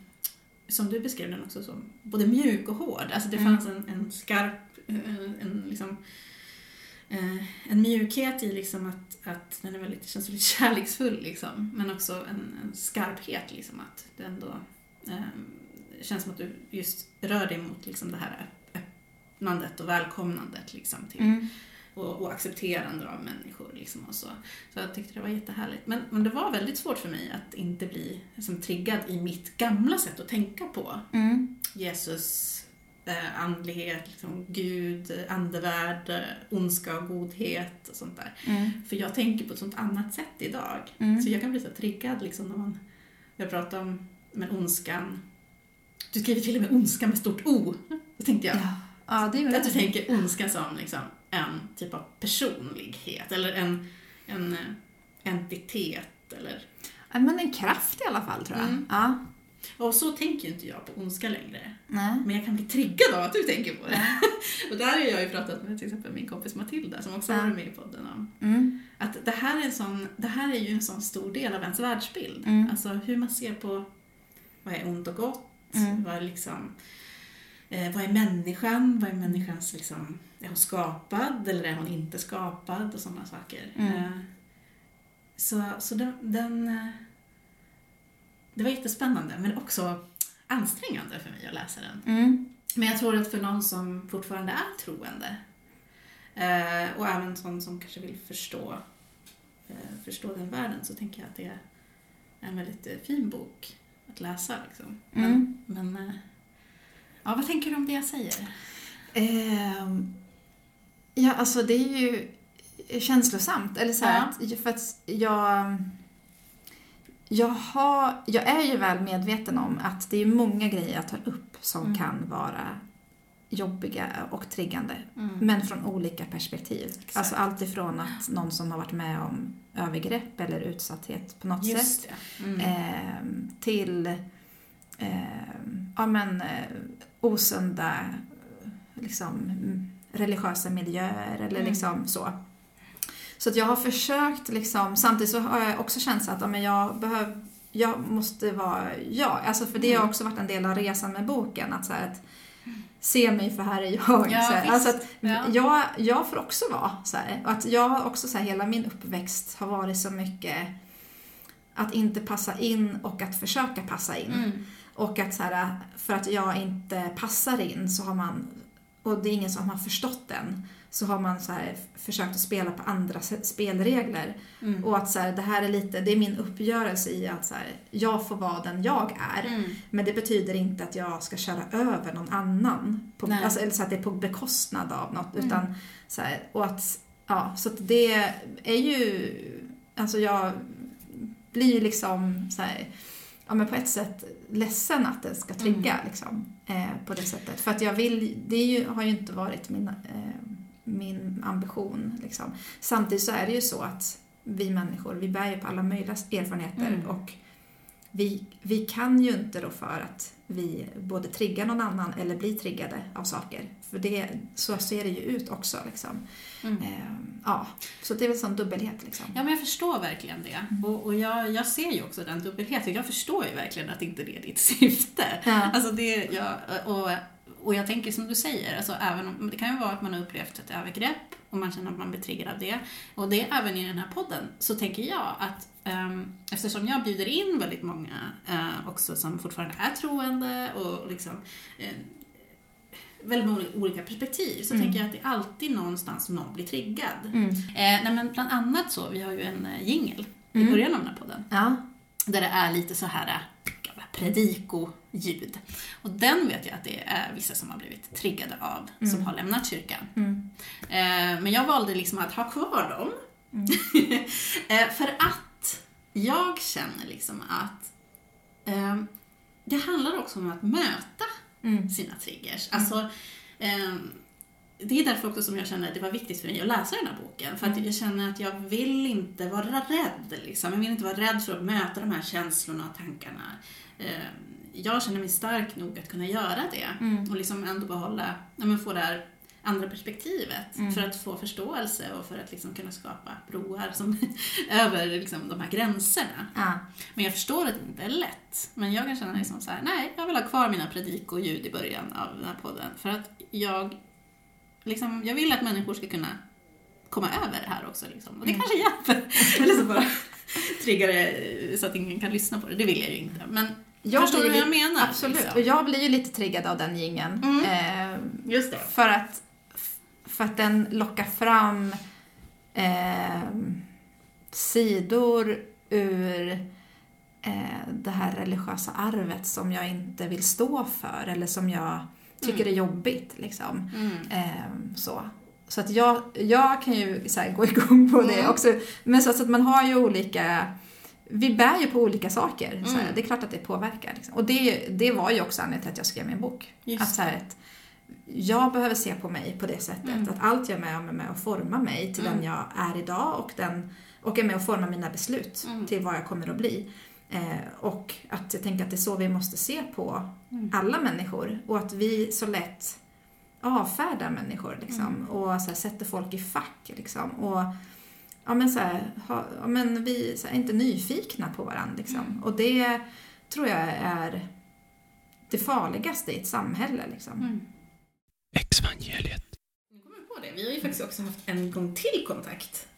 som du beskrev den också som både mjuk och hård. Alltså det Mm. fanns en, en skarp, eh, en, liksom, eh, en mjukhet i liksom att, att den är väldigt, känns väldigt kärleksfull liksom. Men också en, en skarphet liksom att det ändå eh, känns som att du just rör dig mot liksom det här öppnandet och välkomnandet liksom till Mm. Och, och accepterande av människor. Liksom och så. så jag tyckte det var jättehärligt. Men, men det var väldigt svårt för mig att inte bli liksom, triggad i mitt gamla sätt att tänka på. Mm. Jesus, eh, andlighet, liksom, Gud, andevärld, ondska och godhet och sånt där. Mm. För jag tänker på ett sånt annat sätt idag. Mm. Så jag kan bli så triggad liksom, när man jag pratar om men ondskan. Du skriver till och med ondska med stort O. Tänkte jag, Ja. ja, det är att du tänker ondska som liksom en typ av personlighet eller en, en eh, entitet eller... ja, men en kraft i alla fall tror jag. Mm. Ja. Och så tänker ju inte jag på ondska längre. Nej. Men jag kan bli triggad av att du tänker på det. och där har jag ju pratat med till exempel min kompis Matilda som också Ja. varit med i podden om. Mm. Att det här, är en sån, det här är ju en sån stor del av ens världsbild. Mm. Alltså hur man ser på vad är ont och gott, Mm. vad är liksom eh, vad är människan? Vad är människans liksom, är hon skapad eller är hon inte skapad och sådana saker. Mm. Eh, så så den, den eh, det var jättespännande men också ansträngande för mig att läsa den. Mm. Men jag tror att för någon som fortfarande är troende eh, och även sån som kanske vill förstå, förstå den världen så tänker jag att det är en väldigt fin bok att läsa. Liksom. Men, Mm. men ja, vad tänker du om det jag säger? Ehm, ja, alltså det är ju känslosamt. Eller så här, Ja. att, för att jag, jag, har, jag är ju väl medveten om att det är många grejer jag tar upp som Mm. kan vara jobbiga och triggande. Mm. Men från olika perspektiv. Exakt. Alltså allt ifrån att någon som har varit med om övergrepp eller utsatthet på något sätt Just det. Mm. ehm, till ehm, ja, men, eh, osunda liksom, religiösa miljöer eller Mm. liksom så. Så att jag har försökt, liksom, samtidigt så har jag också känt att ja, men jag, behöv, jag måste vara jag. Alltså för det har Mm. också varit en del av resan med boken. Att, så här, att se mig för här är jag. Ja, så här. Alltså att Ja. jag, jag får också vara så här. Och att jag har också så här, hela min uppväxt har varit så mycket att inte passa in och att försöka passa in. Mm. Och att så här, för att jag inte passar in så har man, och det är ingen som har förstått den, så har man så försökt att spela på andra spelregler. Mm. Och att så här, det här är lite, det är min uppgörelse i att så här, jag får vara den jag är. Mm. Men det betyder inte att jag ska köra över någon annan. På, alltså, eller så att det är på bekostnad av något. Mm. Utan, så här, och att, ja, så att det är ju, alltså jag blir ju liksom så ja, men på ett sätt ledsen att den ska trigga Mm. liksom, eh, på det sättet. För att jag vill, det ju, har ju inte varit min, eh, min ambition. Liksom. Samtidigt så är det ju så att vi människor, vi bär ju på alla möjliga erfarenheter Mm. och vi, vi kan ju inte då för att vi både triggar någon annan eller blir triggade av saker. För det, så ser det ju ut också. Liksom. Mm. Eh, ja, så det är väl en sån dubbelhet. Liksom. Ja, men jag förstår verkligen det. Och, och jag, jag ser ju också den dubbelheten. Jag förstår ju verkligen att inte det är ditt syfte. Ja. Alltså det, jag, och, och jag tänker som du säger, alltså även om, det kan ju vara att man har upplevt ett övergrepp och man känner att man blir triggad av det. Och det är även i den här podden, så tänker jag att um, eftersom jag bjuder in väldigt många eh, också som fortfarande är troende och liksom eh, väldigt många olika perspektiv, så Mm. tänker jag att det är alltid någonstans någon blir triggad. Mm. Eh, nej men bland annat så, vi har ju en eh, jingle i Mm. början av den här podden. Ja. Där det är lite så här äh, predikoljud. Och den vet jag att det är vissa som har blivit triggade av, som Mm. har lämnat kyrkan. Mm. Eh, men jag valde liksom att ha kvar dem. Mm. eh, för att jag känner liksom att eh, det handlar också om att möta Mm. sina triggers. Alltså, det är därför också som jag känner att det var viktigt för mig att läsa den här boken. För att Mm. jag känner att jag vill inte vara rädd. Liksom. Jag vill inte vara rädd för att möta de här känslorna och tankarna. Jag känner mig stark nog att kunna göra det. Mm. Och liksom ändå behålla, ja, men få det här andra perspektivet. Mm. För att få förståelse och för att liksom kunna skapa broar som, över liksom, de här gränserna. Ja. Men jag förstår att det inte är lätt. Men jag kan känna liksom så här, nej, jag vill ha kvar mina predikoljud i början av den här podden. För att jag, liksom, jag vill att människor ska kunna komma över det här också. Liksom. Och det Mm. kanske hjälper. Eller så bara triggar det så att ingen kan lyssna på det. Det vill jag ju inte. Men Jag förstår du vad jag menar? Absolut. liksom? Och jag blir ju lite triggad av den jingeln. Mm. Eh, Just det. för, att, för att den lockar fram eh, sidor ur eh, det här religiösa arvet som jag inte vill stå för eller som jag tycker är jobbigt. Liksom. Mm. Eh, så. Så att jag, jag kan ju så gå igång på det Mm. också. Men så att man har ju olika vi bär ju på olika saker. Så här, Mm. Det är klart att det påverkar. Liksom. Och det, det var ju också anledningen till att jag skrev min bok. Just Att, så här, att jag behöver se på mig på det sättet. Mm. Att allt jag är med om är med och formar mig till Mm. den jag är idag och, den, och är med och formar mina beslut Mm. till vad jag kommer att bli. Eh, och att jag tänker att det är så vi måste se på Mm. alla människor och att vi så lätt avfärdar människor liksom, Mm. och så här, sätter folk i fack. Liksom, och ja, men så här, ha, ja, men vi så här, är inte nyfikna på varandra. Liksom. Mm. Och det tror jag är det farligaste i ett samhälle. Liksom. Mm. Exvangeliet. Nu kommer jag på det. Vi har ju faktiskt också haft en gång till kontakt.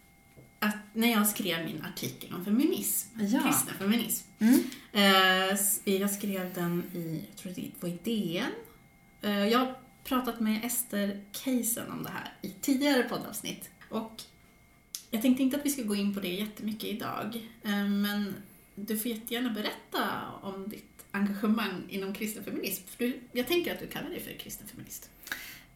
Att när jag skrev min artikel om feminism, Ja. kristen feminism. Mm. Eh, jag skrev den i, jag tror det var i DN. Eh, jag har pratat med Ester Keisen om det här i tidigare poddavsnitt. Och jag tänkte inte att vi ska gå in på det jättemycket idag. Eh, men du får jättegärna berätta om ditt engagemang inom kristen feminism. För du, jag tänker att du kallar dig för kristen feminist.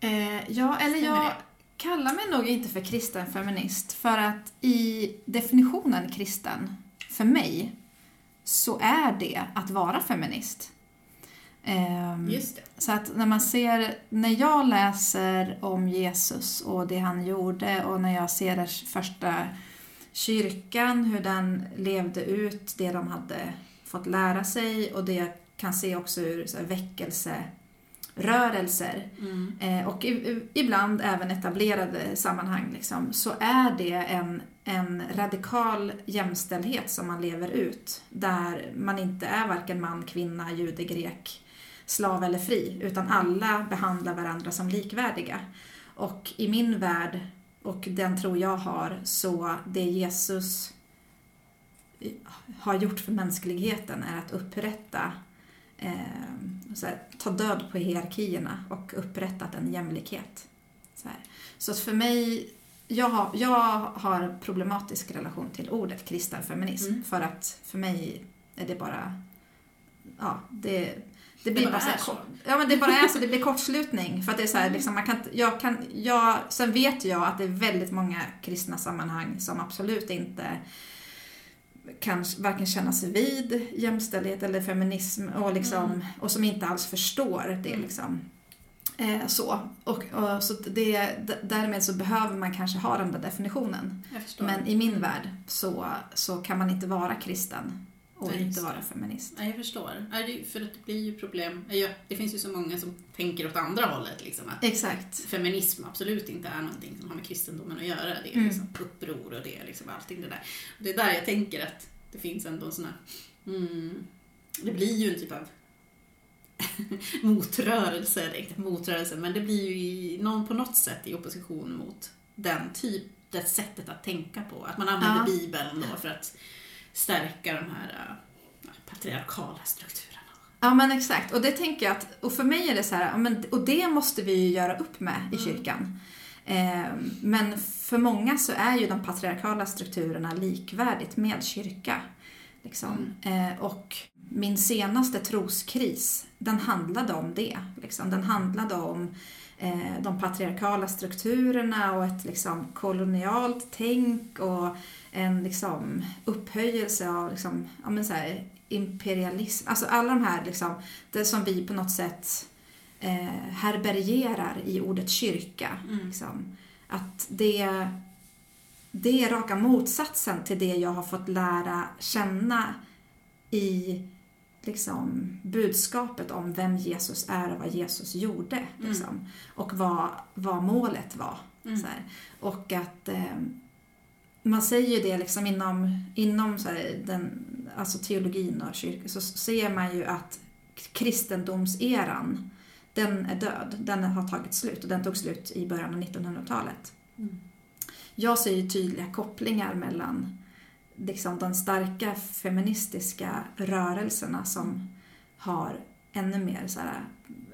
Eh, ja, eller Stämmer jag det? kallar mig nog inte för kristen feminist för att i definitionen kristen, för mig, så är det att vara feminist. Ehm, Just det. Så att när man ser, när jag läser om Jesus och det han gjorde och när jag ser den första kyrkan, hur den levde ut det de hade fått lära sig och det jag kan se också ur så här väckelserörelser Mm. eh, och ibland även etablerade sammanhang liksom, så är det en, en radikal jämställdhet som man lever ut där man inte är varken man, kvinna, jude, grek, slav eller fri utan alla behandlar varandra som likvärdiga. Och i min värld och den tro jag har så det Jesus har gjort för mänskligheten är att upprätta eh, här, ta död på hierarkierna och upprättat en jämlikhet. Så, så för mig, jag har, jag har problematisk relation till ordet kristen feminism Mm. för att för mig är det bara, ja, det, det Det blir bara bara så, kort- Ja men det bara är så, det blir kortslutning. För att det är så här, liksom, man kan, jag kan, jag, sen vet jag att det är väldigt många kristna sammanhang som absolut inte kan varken känna sig vid jämställdhet eller feminism och, liksom, och som inte alls förstår det. Liksom. Eh, så. Och, och, så det, därmed så behöver man kanske ha den där definitionen. Men i min värld så, så kan man inte vara kristen och Nej, inte vara feminist. Ja, jag förstår. För att det blir ju problem. Ja, det finns ju så många som tänker åt andra hållet. Liksom, att Exakt. feminism absolut inte är någonting som har med kristendomen att göra. Det är Mm. liksom uppror och det är liksom allting det där. Och det är där jag tänker att det finns ändå en sån här... Mm, det blir ju en typ av motrörelse, inte motrörelse, men det blir ju i, någon, på något sätt i opposition mot den typ, det sättet att tänka på. Att man använder Ja. Bibeln då för att stärka de här äh, patriarkala strukturerna. Ja men exakt. Och det tänker jag att, och för mig är det så här, och det måste vi ju göra upp med i Mm. kyrkan. Eh, men för många så är ju de patriarkala strukturerna likvärdigt med kyrka. Liksom. Eh, och min senaste troskris, den handlade om det. Liksom. Den handlade om de patriarkala strukturerna och ett liksom, kolonialt tänk och en liksom, upphöjelse av liksom, ja, men så här, imperialism. Alltså alla de här, liksom, det som vi på något sätt eh, härbärgerar i ordet kyrka. Mm. Liksom. Att det, det är raka motsatsen till det jag har fått lära känna i liksom, budskapet om vem Jesus är och vad Jesus gjorde. Liksom. Och vad, vad målet var. Mm. Så här. Och att eh, man säger ju det liksom inom, inom så här, den, alltså teologin och kyrkan så ser man ju att kristendomseran den är död. Den har tagit slut och den tog slut i början av 1900-talet. Mm. Jag ser ju tydliga kopplingar mellan liksom, de starka feministiska rörelserna som har ännu mer så här,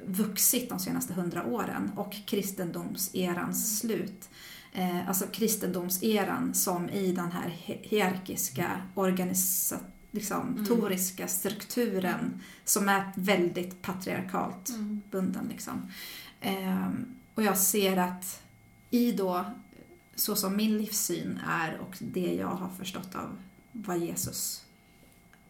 vuxit de senaste hundra åren och kristendomserans slut. Eh, alltså kristendomseran som i den här hi- hierarkiska organisatoriska strukturen som är väldigt patriarkalt Mm. bunden. Liksom. Ehm, och jag ser att i då, så som min livssyn är och det jag har förstått av vad Jesus,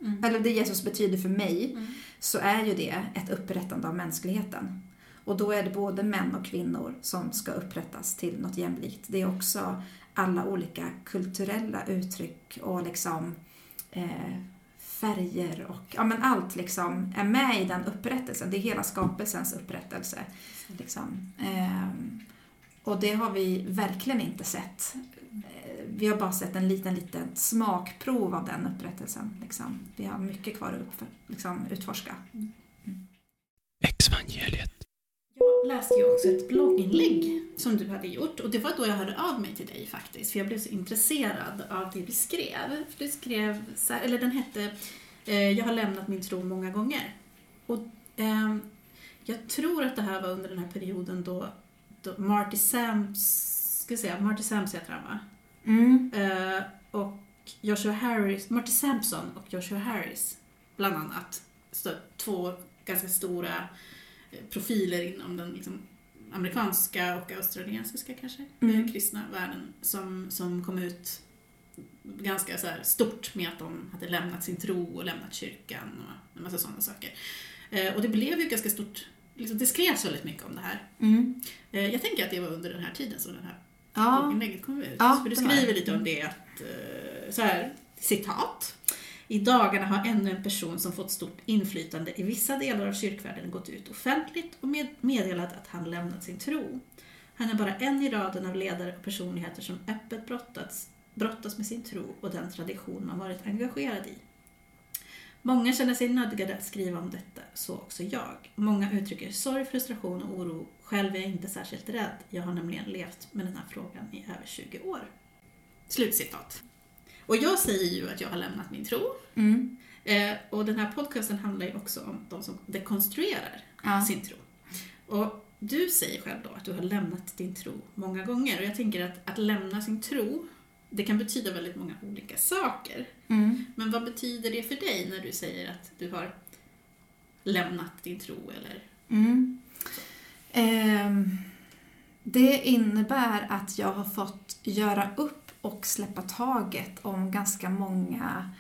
Mm. eller det Jesus betyder för mig, Mm. så är ju det ett upprättande av mänskligheten. Och då är det både män och kvinnor som ska upprättas till något jämlikt. Det är också alla olika kulturella uttryck och liksom eh, färger och ja, men allt liksom är med i den upprättelsen. Det är hela skapelsens upprättelse. Liksom. Ehm, och det har vi verkligen inte sett. Eh, Vi har bara sett en liten, liten smakprov av den upprättelsen. Liksom. Vi har mycket kvar att upp, liksom, utforska. Exvangeliet. Jag läste ju också ett blogginlägg som du hade gjort och det var då jag hörde av mig till dig faktiskt för jag blev så intresserad av det du skrev. För du skrev, här, eller den hette eh, Jag har lämnat min tro många gånger. Och ehm, jag tror att det här var under den här perioden då Marty Sams, ska jag säga, Marty Sams heter han va? Mm. Eh, och Joshua Harris, Marty Sampson och Joshua Harris bland annat. Så två ganska stora eh, profiler inom den liksom, amerikanska och australiensiska kanske, Mm. eh, kristna världen som, som kom ut ganska så stort med att de hade lämnat sin tro och lämnat kyrkan och en massa sådana saker. Eh, och det blev ju ganska stort, liksom, det skrevs väldigt mycket om det här. Mm. Eh, jag tänker att det var under den här tiden som den här Ja. blogginlägget kom ut. Ja, För du skriver lite om det att, eh, så här, citat. I dagarna har ännu en person som fått stort inflytande i vissa delar av kyrkvärlden gått ut offentligt och med, meddelat att han lämnat sin tro. Han är bara en i raden av ledare och personligheter som öppet brottats, brottas med sin tro och den tradition man varit engagerad i. Många känner sig nödgade att skriva om detta, så också jag. Många uttrycker sorg, frustration och oro. Själv är jag inte särskilt rädd. Jag har nämligen levt med den här frågan i över 20 år. Slutcitat. Och jag säger ju att jag har lämnat min tro. Mm. Eh, och den här podcasten handlar ju också om de som dekonstruerar Ja. sin tro. Och du säger själv då att du har lämnat din tro många gånger. Och jag tänker att att lämna sin tro, det kan betyda väldigt många olika saker. Mm. Men vad betyder det för dig när du säger att du har lämnat din tro eller? Mm. Ehm, det innebär att jag har fått göra upp och släppa taget om ganska många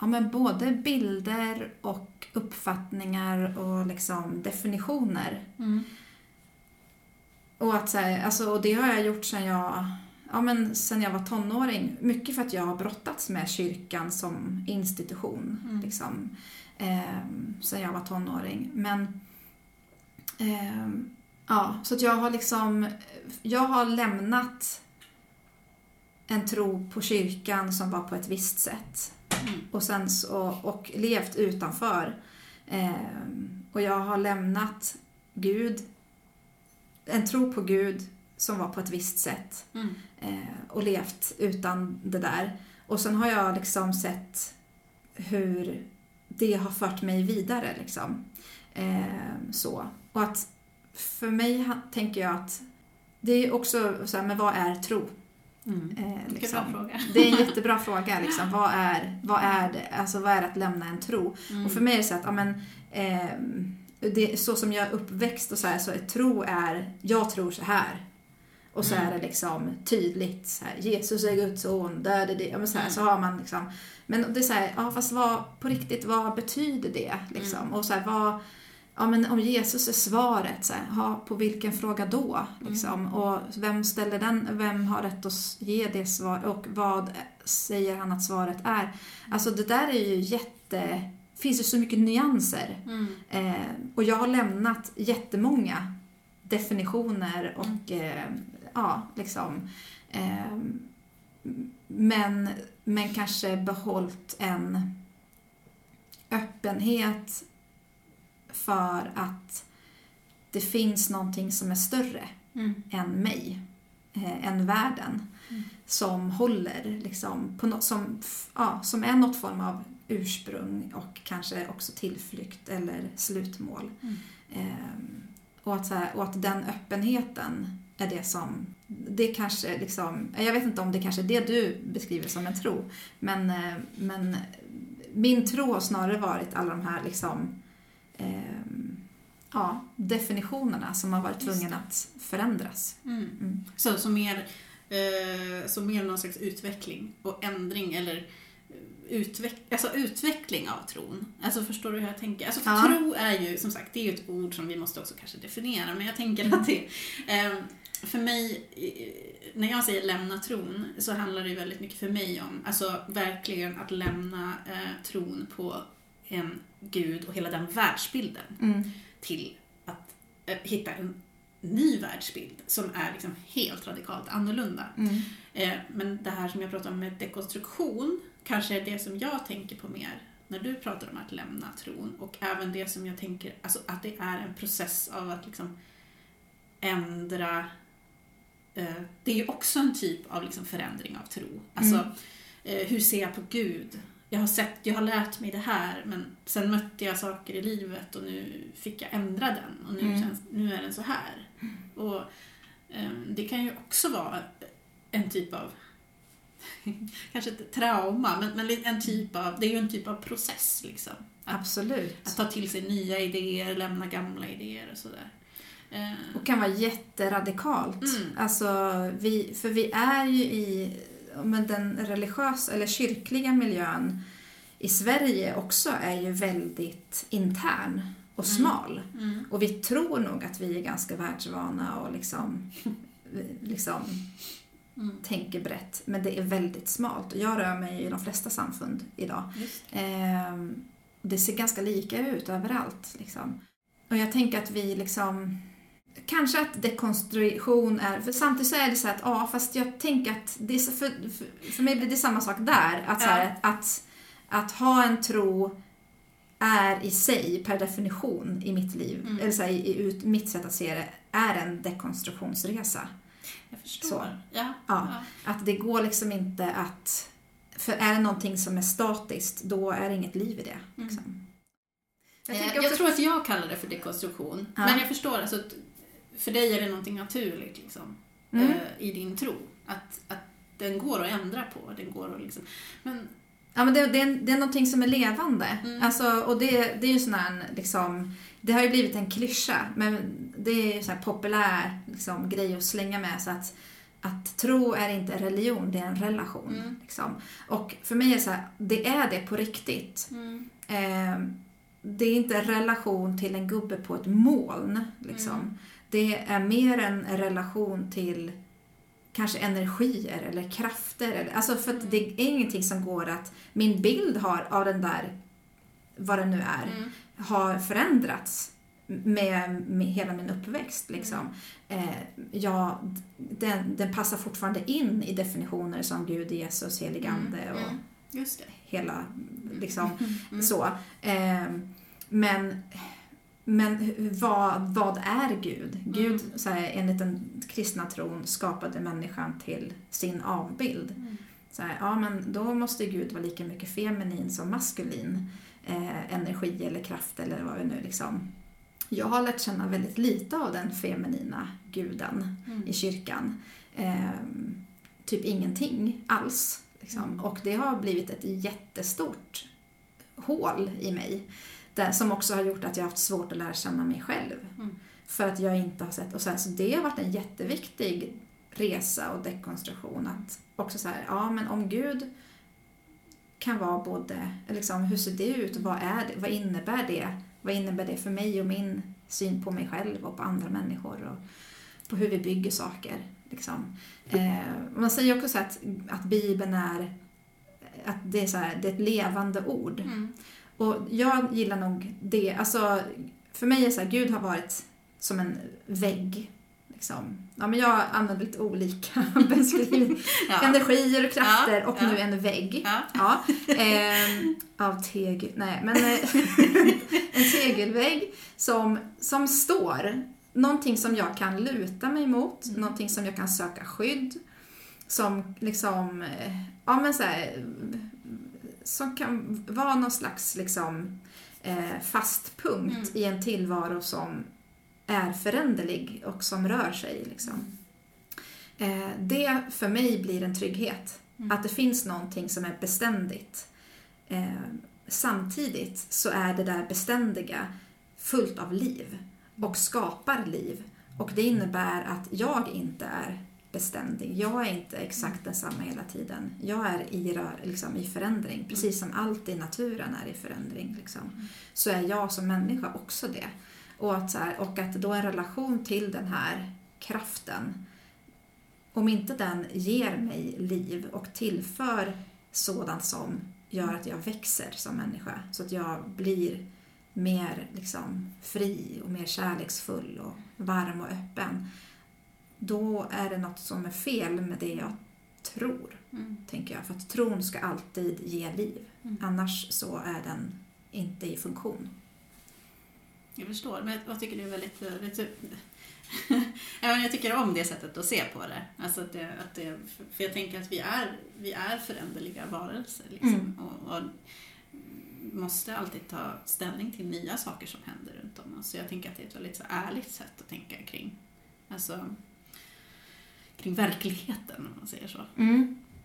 ja, men både bilder och uppfattningar och liksom definitioner. Mm. Och, att, så här, alltså, och det har jag gjort sedan jag, ja, men sen jag var tonåring. Mycket för att jag har brottats med kyrkan som institution. Mm. Liksom, eh, sen jag var tonåring. Men ehm, ja, så att jag har liksom, jag har lämnat en tro på kyrkan som var på ett visst sätt. Mm. Och, sen så, och levt utanför. Ehm, och jag har lämnat Gud, en tro på Gud som var på ett visst sätt. Mm. Eh, och levt utan det där. Och sen har jag liksom sett hur det har fört mig vidare. Liksom. Eh, så. Och att för mig tänker jag att det är också så här, men vad är tro? Mm. Eh, liksom. Det är en jättebra fråga. Liksom. Vad, är, vad, är det? Alltså, vad är det att lämna en tro? Mm. Och för mig är det så att, ja, men, ehm, det, så som jag är uppväxt och så här, så är tro är, jag tror så här. Och så Mm. är det liksom tydligt, så här, Jesus är Guds son, död är det. Ja, men så, här, Mm. så har man liksom, men det är så här, ja fast vad, på riktigt, vad betyder det? Liksom? Mm. Och så här, vad, ja men om Jesus är svaret, så här, ja, på vilken fråga då? Liksom? Och vem ställer den, vem har rätt att ge det svar och vad säger han att svaret är? Alltså det där är ju jätte, finns ju så mycket nyanser. Mm. Eh, och jag har lämnat jättemånga definitioner och eh, ja, liksom eh, men, men kanske behållit en öppenhet för att det finns någonting som är större Mm. än mig, eh, än världen. Mm. Som håller, liksom, på något, som, ja, som är något form av ursprung och kanske också tillflykt eller slutmål. Mm. Ehm, och, att, här, och att den öppenheten är det som, det kanske liksom, jag vet inte om det kanske är det du beskriver som en tro, men, eh, men min tro har snarare varit alla de här liksom, ehm, ja, definitionerna som har varit tvungna att förändras. Mm. Mm. Så, så, mer, eh, så mer någon slags utveckling och ändring eller eh, utveck, alltså utveckling av tron. Alltså förstår du hur jag tänker? Alltså Ja. tro är ju som sagt, det är ju ett ord som vi måste också kanske definiera, men jag tänker att det eh, för mig, eh, när jag säger lämna tron, så handlar det ju väldigt mycket för mig om, alltså verkligen att lämna eh, tron på en gud och hela den världsbilden Mm. till att eh, hitta en ny världsbild som är liksom helt radikalt annorlunda. Mm. Eh, men det här som jag pratar om med dekonstruktion kanske är det som jag tänker på mer när du pratar om att lämna tron och även det som jag tänker, alltså att det är en process av att liksom ändra det är ju också en typ av liksom förändring av tro. Alltså, Mm. eh, hur ser jag på Gud? Jag har, sett, jag har lärt mig det här men sen mötte jag saker i livet och nu fick jag ändra den och nu, Mm. känns, nu är den så här. Och eh, Det kan ju också vara en typ av, kanske ett trauma, men, men en typ av, det är ju en typ av process liksom. Att, Absolut. att ta till sig nya idéer, lämna gamla idéer och sådär. Eh, Och kan vara jätteradikalt. Mm. Alltså, vi, för vi är ju i men den religiösa eller kyrkliga miljön i Sverige också är ju väldigt intern och Mm. smal. mm, Och vi tror nog att vi är ganska världsvana och liksom, liksom mm, tänker brett. Men det är väldigt smalt. Jag rör mig i de flesta samfund idag. just. Ehm, det ser ganska lika ut överallt. Liksom. Och jag tänker att vi liksom... Kanske att dekonstruktion är... För samtidigt så är det så att, ja fast jag tänker att det för, för, för mig blir det samma sak där. Att, så här, att, att ha en tro är i sig, per definition, i mitt liv, Mm. eller så här, i, ut, mitt sätt att se det, är en dekonstruktionsresa. Jag förstår. Så. Ja. Ja. Att det går liksom inte att... För är det någonting som är statiskt, då är det inget liv i det. Liksom. Jag, tänker jag, tror att jag kallar det för dekonstruktion. Ja. Men jag förstår, alltså, för dig är det någonting naturligt liksom, Mm. eh, i din tro. Att, att den går att ändra på. Den går att liksom, men Ja, men det, det, är, det är någonting som är levande. Mm. Alltså, och det, det är ju sån här, liksom, det har ju blivit en klyscha, men det är ju så här populär liksom, grej att slänga med. Så att, att tro är inte religion, det är en relation. Mm. Liksom. Och för mig är det så här, det är det på riktigt. Mm. Eh, det är inte en relation till en gubbe på ett moln. Liksom. Mm. Det är mer en relation till kanske energier eller krafter. Eller, alltså för att det är ingenting som går att... Min bild har av den där, vad det nu är, Mm. har förändrats med, med hela min uppväxt. Liksom. Eh, ja, den, den passar fortfarande in i definitioner som Gud, Jesus, helig ande och Mm. Hela liksom Mm. så. Eh, men men vad, vad är Gud? Gud, så här, enligt den kristna tron, skapade människan till sin avbild. Mm. Så här, ja, men då måste Gud vara lika mycket feminin som maskulin eh, energi eller kraft eller vad det nu liksom. Jag har lärt känna väldigt lite av den feminina guden Mm. i kyrkan. Eh, typ ingenting alls. Liksom. Mm. Och det har blivit ett jättestort hål i mig. Där, som också har gjort att jag har haft svårt att lära känna mig själv. Mm. För att jag inte har sett... Och så, här, så det har varit en jätteviktig resa och dekonstruktion. Att också så här, ja men om Gud kan vara både, liksom, hur ser det ut? Vad, är det, vad innebär det? Vad innebär det för mig och min syn på mig själv och på andra människor och på hur vi bygger saker? Liksom. Eh, man säger också så att, att Bibeln är, att det är, så här, det är ett levande ord. Mm. Och jag gillar nog det. Alltså, för mig är så här, Gud har varit som en vägg. Liksom. Ja, men jag använder lite olika. Ja. Energier och krafter Ja, och ja. nu en vägg. Ja. Ehm, av tegel, nej men eh, en tegelvägg som, som står. Någonting som jag kan luta mig mot, Mm. någonting som jag kan söka skydd. Som liksom, eh, ja men så här, som kan vara någon slags liksom eh, fast punkt Mm. i en tillvaro som är föränderlig och som rör sig. Liksom. Eh, det för mig blir en trygghet. Mm. Att det finns någonting som är beständigt. Eh, samtidigt så är det där beständiga fullt av liv och skapar liv. Och det innebär att jag inte är beständig. Jag är inte exakt densamma hela tiden. Jag är i, liksom, i förändring. Precis som allt i naturen är i förändring. Liksom. Så är jag som människa också det. Och att, så här, och att då en relation till den här kraften om inte den ger mig liv och tillför sådant som gör att jag växer som människa, så att jag blir mer liksom, fri och mer kärleksfull och varm och öppen, då är det något som är fel med det jag tror, Mm. tänker jag. För att tron ska alltid ge liv. Mm. Annars så är den inte i funktion. Jag förstår, men jag tycker det är väldigt... väldigt jag tycker om det sättet att se på det. Alltså att det, att det för jag tänker att vi är, vi är föränderliga varelser. Liksom, Mm. och, och måste alltid ta ställning till nya saker som händer runt om oss. Så jag tänker att det är ett väldigt så ärligt sätt att tänka kring, alltså, kring verkligheten, om man säger så.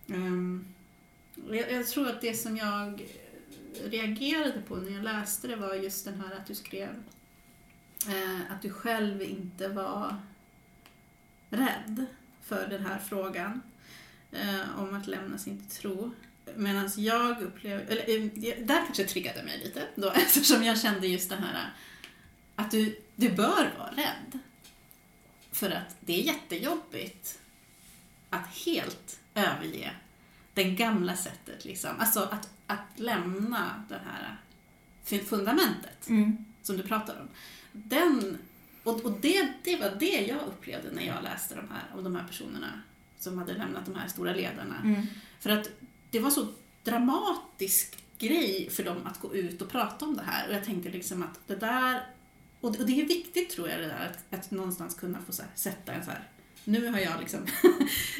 Ehm, och jag, jag tror att det som jag reagerade på när jag läste det var just den här att du skrev eh, att du själv inte var rädd för den här frågan eh, om att lämna sin tro. Medan jag upplevde, eller eh, där kanske triggade mig lite då eftersom jag kände just det här att du, du bör vara rädd. För att det är jättejobbigt att helt överge det gamla sättet, liksom. alltså att, att lämna det här fundamentet som du pratar om. Den, och och det, det var det jag upplevde när jag läste de här, om de här personerna som hade lämnat de här stora ledarna. Mm. För att det var så dramatisk grej för dem att gå ut och prata om det här. Och jag tänkte liksom att det där, och och det är viktigt tror jag det där att, att någonstans kunna få här, sätta en så här, nu har jag liksom,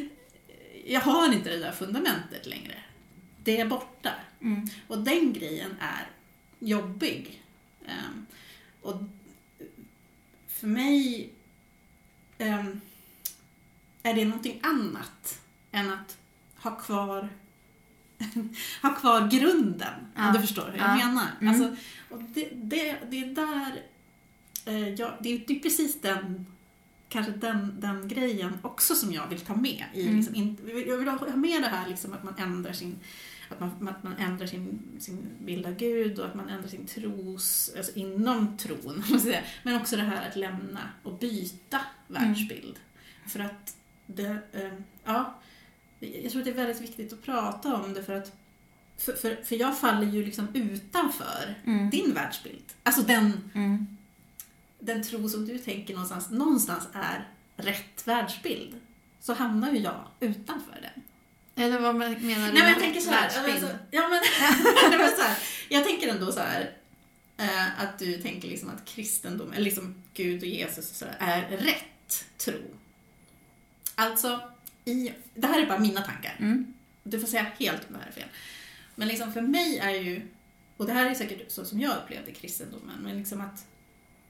jag har inte det där fundamentet längre. Det är borta. Mm. Och den grejen är jobbig. Ehm, och för mig ehm, är det någonting annat än att ha kvar ha kvar grunden, Ja. om du förstår hur jag Ja. menar. Mm. Alltså, och det, det, det är där, eh, jag, det är precis den kanske den, den grejen också som jag vill ta med. I, Mm. liksom, in, jag vill ha med det här liksom, att man ändrar sin att man, att man ändrar sin, sin bild av Gud och att man ändrar sin tros, alltså inom tron, men också det här att lämna och byta världsbild. För att det, eh, ja, jag tror att det är väldigt viktigt att prata om det för att för, för, för jag faller ju liksom utanför Mm. din världsbild. Alltså den, Mm. Den tro som du tänker någonstans, någonstans är rätt världsbild. Så hamnar ju jag utanför den. Eller vad menar du Nej men jag tänker så här, alltså, ja, men så här, jag tänker ändå så här eh, att du tänker liksom att kristendom, eller liksom Gud och Jesus och så där, är rätt tro. Alltså, i, det här är bara mina tankar. Mm. Du får säga helt om det här är fel. Men liksom för mig är ju, och det här är säkert så som jag upplevde kristendomen, men liksom att,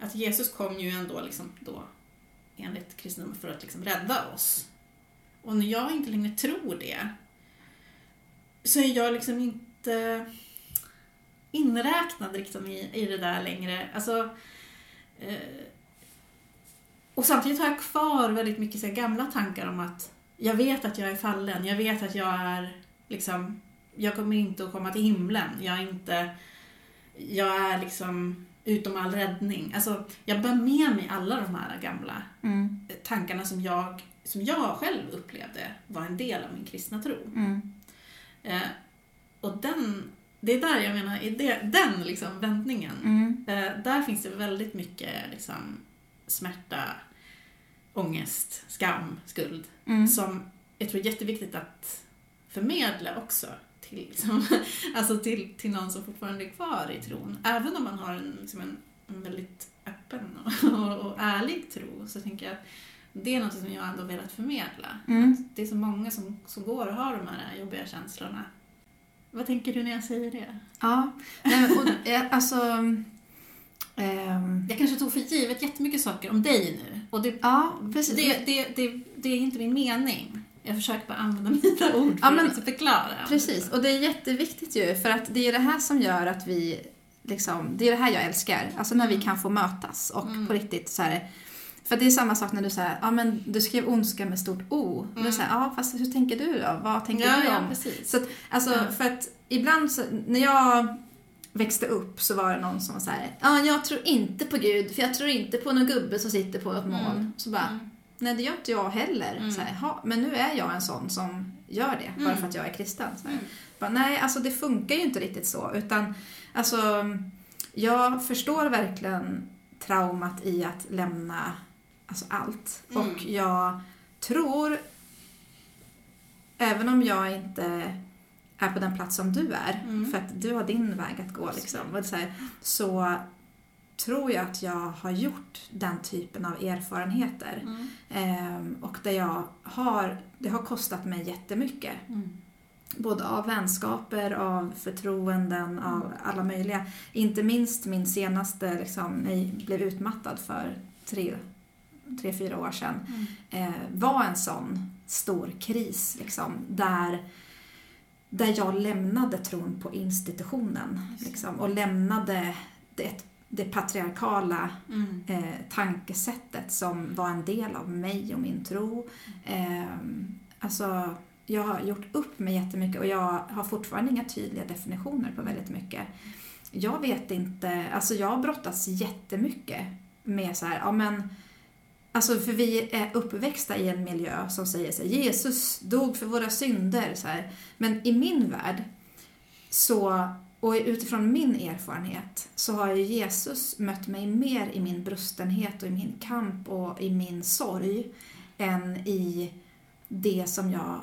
att Jesus kom ju ändå liksom då enligt kristendomen för att liksom rädda oss. Och när jag inte längre tror det så är jag liksom inte inräknad liksom i, i det där längre. Alltså, eh, och samtidigt har jag kvar väldigt mycket så gamla tankar om att jag vet att jag är fallen, jag vet att jag är liksom, jag kommer inte att komma till himlen, jag är inte, jag är liksom utom all räddning. Alltså, jag bär med mig alla de här gamla Mm. tankarna som jag, som jag själv upplevde var en del av min kristna tro. Mm. Eh, och den, det är där jag menar, i det, den liksom vändningen, Mm. eh, där finns det väldigt mycket liksom, smärta, ångest, skam, skuld Mm. som jag tror är jätteviktigt att förmedla också liksom, alltså till, till någon som fortfarande är kvar i tron. Även om man har en, liksom en, en väldigt öppen och, och, och ärlig tro så tänker jag att det är något som jag ändå velat förmedla. Mm. Att det är så många som, som går och har de här jobbiga känslorna. Vad tänker du när jag säger det? Ja, nej, och, alltså... ehm, Jag kanske tog för givet jättemycket saker om dig nu. Och det, ja, precis. det, det, det, det är inte min mening. Jag försöker bara använda mina ord för Ja, men- att förklara. Precis, och det är jätteviktigt ju för att det är det här som gör att vi liksom, det är det här jag älskar, alltså när vi kan få mötas och Mm. på riktigt så här. För det är samma sak när du säger, ja men du skrev ondska med stort O. Mm. Du säger, ja fast hur tänker du då? Vad tänker ja, du ja, om? precis. Så att, alltså, Ja. för att ibland så, när jag växte upp så var det någon som var så här, ja jag tror inte på Gud för jag tror inte på någon gubbe som sitter på ett moln. Mm. Så bara, Mm. Nej det gör inte jag heller. Mm. Så här, "Ha, men nu är jag en sån som gör det, bara Mm. för att jag är kristen. Mm. Bara, nej, alltså det funkar ju inte riktigt så. Utan, alltså, jag förstår verkligen traumat i att lämna alltså, allt. Mm. Och jag tror, även om jag inte är på den plats som du är, Mm. för att du har din väg att gå, liksom, så, här, så tror jag att jag har gjort den typen av erfarenheter. Mm. Ehm, och där jag har, det har kostat mig jättemycket. Mm. Både av vänskaper, av förtroenden, av alla möjliga. Inte minst min senaste, liksom, jag blev utmattad för tre, tre fyra år sedan, Mm. eh, var en sån stor kris. Liksom, där, där jag lämnade tron på institutionen. Liksom, och lämnade det, det patriarkala Mm. eh, tankesättet som var en del av mig och min tro. Eh, alltså, jag har gjort upp med jättemycket och jag har fortfarande inga tydliga definitioner på väldigt mycket. Jag vet inte, alltså jag brottas jättemycket med så här, ja men Alltså för vi är uppväxta i en miljö som säger så här, Jesus dog för våra synder. Så här. Men i min värld, så, och utifrån min erfarenhet, så har ju Jesus mött mig mer i min brustenhet och i min kamp och i min sorg än i det som jag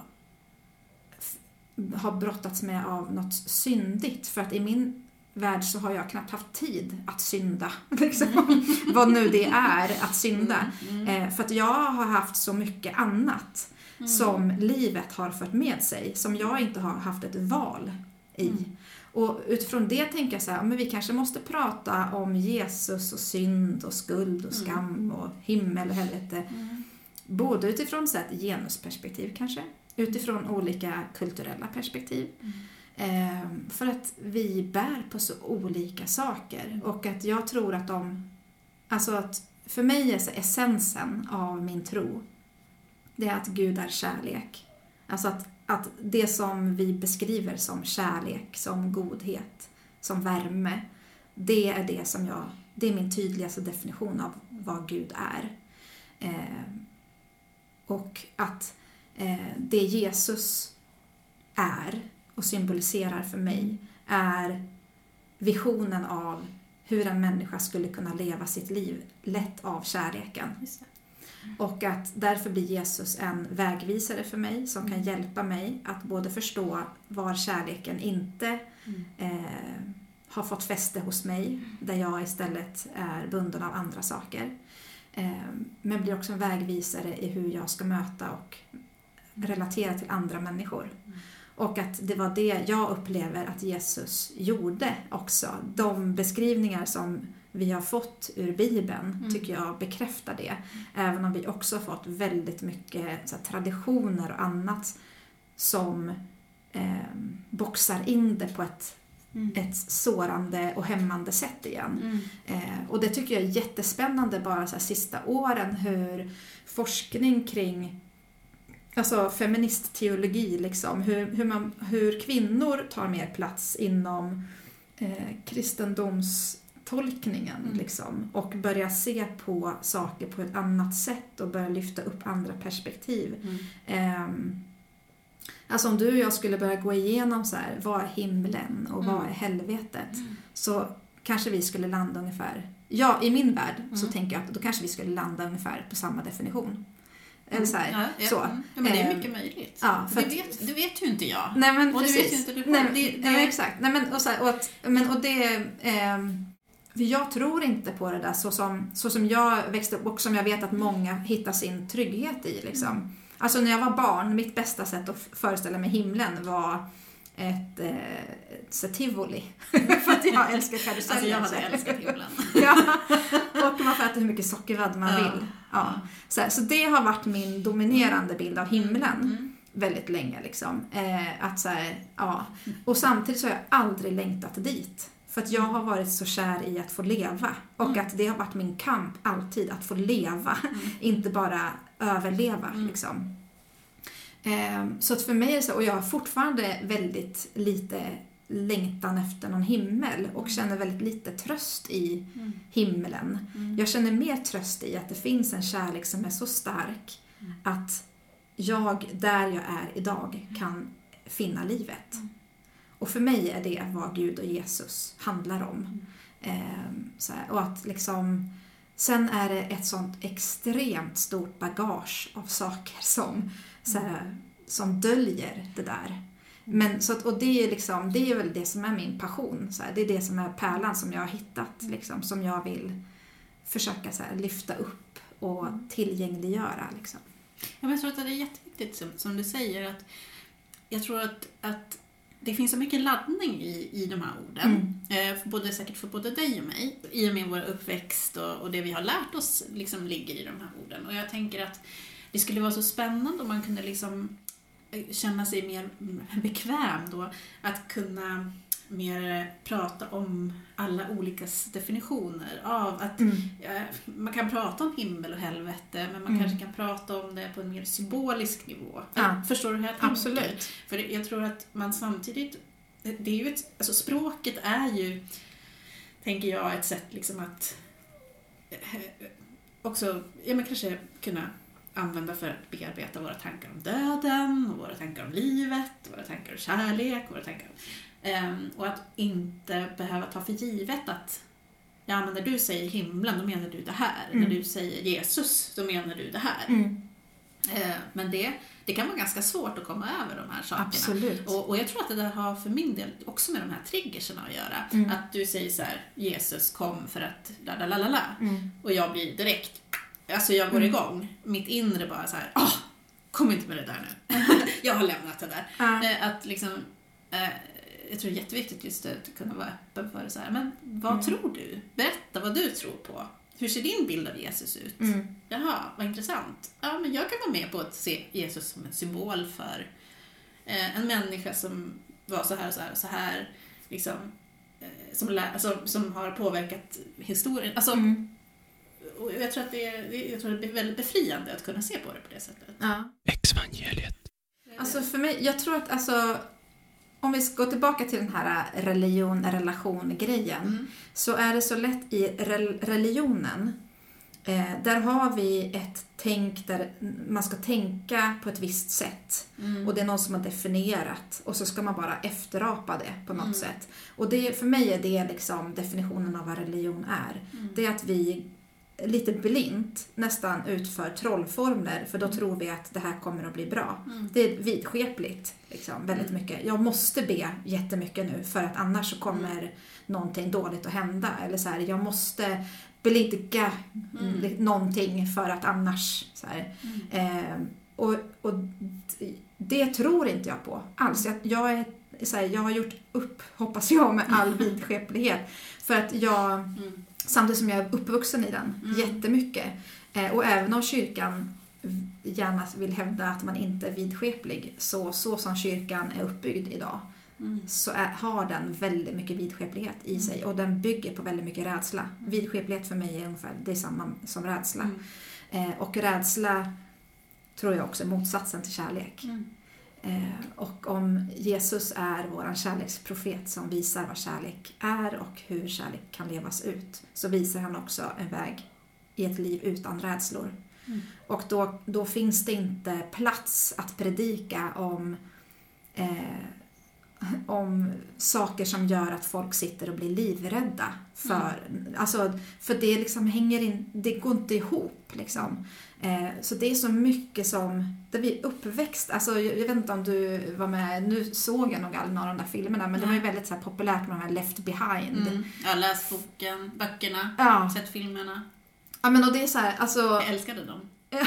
har brottats med av något syndigt. För att i min värld så har jag knappt haft tid att synda. Liksom. Vad nu det är att synda. Mm. Eh, för att jag har haft så mycket annat Mm. som livet har fört med sig, som jag inte har haft ett val i. Mm. Och utifrån det tänker jag så här, men vi kanske måste prata om Jesus och synd och skuld och skam och himmel och helvete. Mm. Både utifrån så ett genusperspektiv kanske, utifrån olika kulturella perspektiv. Mm. Ehm, för att vi bär på så olika saker och att jag tror att de, alltså att för mig är så essensen av min tro, det är att Gud är kärlek. Alltså att, att det som vi beskriver som kärlek, som godhet, som värme, det är det som jag, det är min tydligaste definition av vad Gud är. Eh, och att eh, det Jesus är och symboliserar för mig är visionen av hur en människa skulle kunna leva sitt liv lett av kärleken. Och att därför blir Jesus en vägvisare för mig som kan hjälpa mig att både förstå var kärleken inte Mm. eh, har fått fäste hos mig, där jag istället är bunden av andra saker. Eh, men blir också en vägvisare i hur jag ska möta och relatera till andra människor. Och att det var det jag upplever att Jesus gjorde också. De beskrivningar som vi har fått ur Bibeln Mm. tycker jag bekräftar det. Även om vi också har fått väldigt mycket här, traditioner och annat som eh, boxar in det på ett, Mm. ett sårande och hämmande sätt igen. Mm. Eh, och det tycker jag är jättespännande bara så här sista åren hur forskning kring alltså feministteologi, liksom, hur, hur, man, hur kvinnor tar mer plats inom eh, kristendomstolkningen Mm. liksom, och börjar se på saker på ett annat sätt och börjar lyfta upp andra perspektiv. Mm. Ehm, alltså om du och jag skulle börja gå igenom så här, vad är himlen och vad Mm. är helvetet? Mm. Så kanske vi skulle landa ungefär, ja i min värld så Mm. tänker jag att då kanske vi skulle landa ungefär på samma definition. Eller så här, Ja, ja, så. ja, men det är Ehm, mycket möjligt. ja, för det, vet, det vet ju inte jag. Nej men Och det precis. vet ju inte du själv. Nej, men, Det- nej, det- men exakt. Nej, men, och, så här, och, att, men, och det... ehm, för jag tror inte på det där så som, så som jag växte upp och som jag vet att många hittar sin trygghet i. Liksom. Mm. Alltså när jag var barn, mitt bästa sätt att föreställa mig himlen var ett, eh, ett här tivoli. för att jag älskar karuseller. Alltså jag hade älskat himlen. ja. Och man får äta hur mycket sockervadd man Ja. vill. Ja. Så, så det har varit min dominerande bild av himlen Mm. väldigt länge. Liksom. Eh, att så här, ja. Och samtidigt så har jag aldrig längtat dit. För att jag har varit så kär i att få leva. Och Mm. att det har varit min kamp alltid, att få leva. Mm. Inte bara överleva. Mm. Liksom. Eh, så att för mig är så, och jag har fortfarande väldigt lite längtan efter någon himmel och känner väldigt lite tröst i Mm. himlen. Mm. Jag känner mer tröst i att det finns en kärlek som är så stark Mm. att jag, där jag är idag, kan finna livet. Mm. Och för mig är det vad Gud och Jesus handlar om. Mm. Ehm, så här, och att liksom, sen är det ett sånt extremt stort bagage av saker som, så här, som döljer det där. Men, så att, och det är, liksom, det är väl det som är min passion. Så här, det är det som är pärlan som jag har hittat, liksom, som jag vill försöka så här, lyfta upp och tillgängliggöra. Liksom. Ja, men jag tror att det är jätteviktigt som, som du säger att jag tror att, att det finns så mycket laddning i, i de här orden. Mm. Eh, både, säkert för både dig och mig. I och med vår uppväxt och, och det vi har lärt oss liksom ligger i de här orden. Och jag tänker att det skulle vara så spännande om man kunde liksom eh, känna sig mer mm, bekväm då att kunna mer prata om alla olika definitioner av att Mm. Eh, Man kan prata om himmel och helvete, men man Mm. kanske kan prata om det på en mer symbolisk nivå. Ja. Förstår du hur jag tänker? Absolut. För jag tror att man samtidigt, det är ju ett, alltså språket är ju, tänker jag, ett sätt liksom att eh, också, ja men kanske kunna använda för att bearbeta våra tankar om döden, och våra tankar om livet, våra tankar om kärlek, våra tankar om, och att inte behöva ta för givet att ja, men när du säger himlen, då menar du det här. Mm. När du säger Jesus, då menar du det här. Mm. Eh, men det, det kan vara ganska svårt att komma över de här sakerna. Absolut. Och, och jag tror att det där har för min del också med de här triggerserna att göra. Mm. Att du säger så här, Jesus kom för att la la la la. Mm. Och jag blir direkt, alltså jag går Mm. igång. Mitt inre bara så här, åh, kom inte med det där nu. jag har lämnat det där. Eh, Att liksom, eh, jag tror det är jätteviktigt just det, att kunna vara öppen för det så här. Men vad Mm. tror du? Berätta vad du tror på. Hur ser din bild av Jesus ut? Mm. Jaha, vad intressant. Ja, men jag kan vara med på att se Jesus som en symbol för eh, en människa som var så här och så här och så här. Liksom, eh, som, lä- alltså, som har påverkat historien. Alltså, Mm. och jag, tror att det är, jag tror att det är väldigt befriande att kunna se på det på det sättet. Ja. Exvangeliet. Alltså för mig, jag tror att alltså, om vi ska gå tillbaka till den här religion-relation-grejen, Mm. så är det så lätt i rel- religionen. Eh, där har vi ett tänk där man ska tänka på ett visst sätt. Mm. Och det är någon som har definierat och så ska man bara efterapa det på något Mm. sätt. Och det, för mig är det liksom definitionen av vad religion är. Mm. Det är att vi lite blint nästan utför trollformler för då tror vi att det här kommer att bli bra. Mm. Det är vidskepligt liksom, väldigt mycket. Jag måste be jättemycket nu för att annars så kommer någonting dåligt att hända. Eller så här, jag måste blidka Mm. någonting för att annars så. Mm. Eh, och, och det tror inte jag på alls. Jag, jag, är, så här, jag har gjort upp, hoppas jag, med all vidskeplighet. För att jag, Mm. Samtidigt som jag är uppvuxen i den Mm. jättemycket. Eh, och även om kyrkan gärna vill hävda att man inte är vidskeplig, så, så som kyrkan är uppbyggd idag, Mm. så är, har den väldigt mycket vidskeplighet i sig och den bygger på väldigt mycket rädsla. Vidskeplighet för mig är ungefär det är samma som rädsla. Mm. Eh, och rädsla tror jag också är motsatsen till kärlek. Eh, och om Jesus är vår kärleksprofet som visar vad kärlek är och hur kärlek kan levas ut, så visar han också en väg i ett liv utan rädslor. Mm. Och då, då finns det inte plats att predika om, eh, om saker som gör att folk sitter och blir livrädda. För, alltså, för det liksom hänger in, det går inte ihop. Liksom. Eh, så det är så mycket som, där vi är uppväxt, alltså jag, jag vet inte om du var med, nu såg jag nog aldrig några av de där filmerna men det var ju väldigt så här, populärt med de här Left Behind. Mm. Jag har läst boken, böckerna, Ja. sett filmerna. ja men och det är så här, alltså, Jag älskade dem.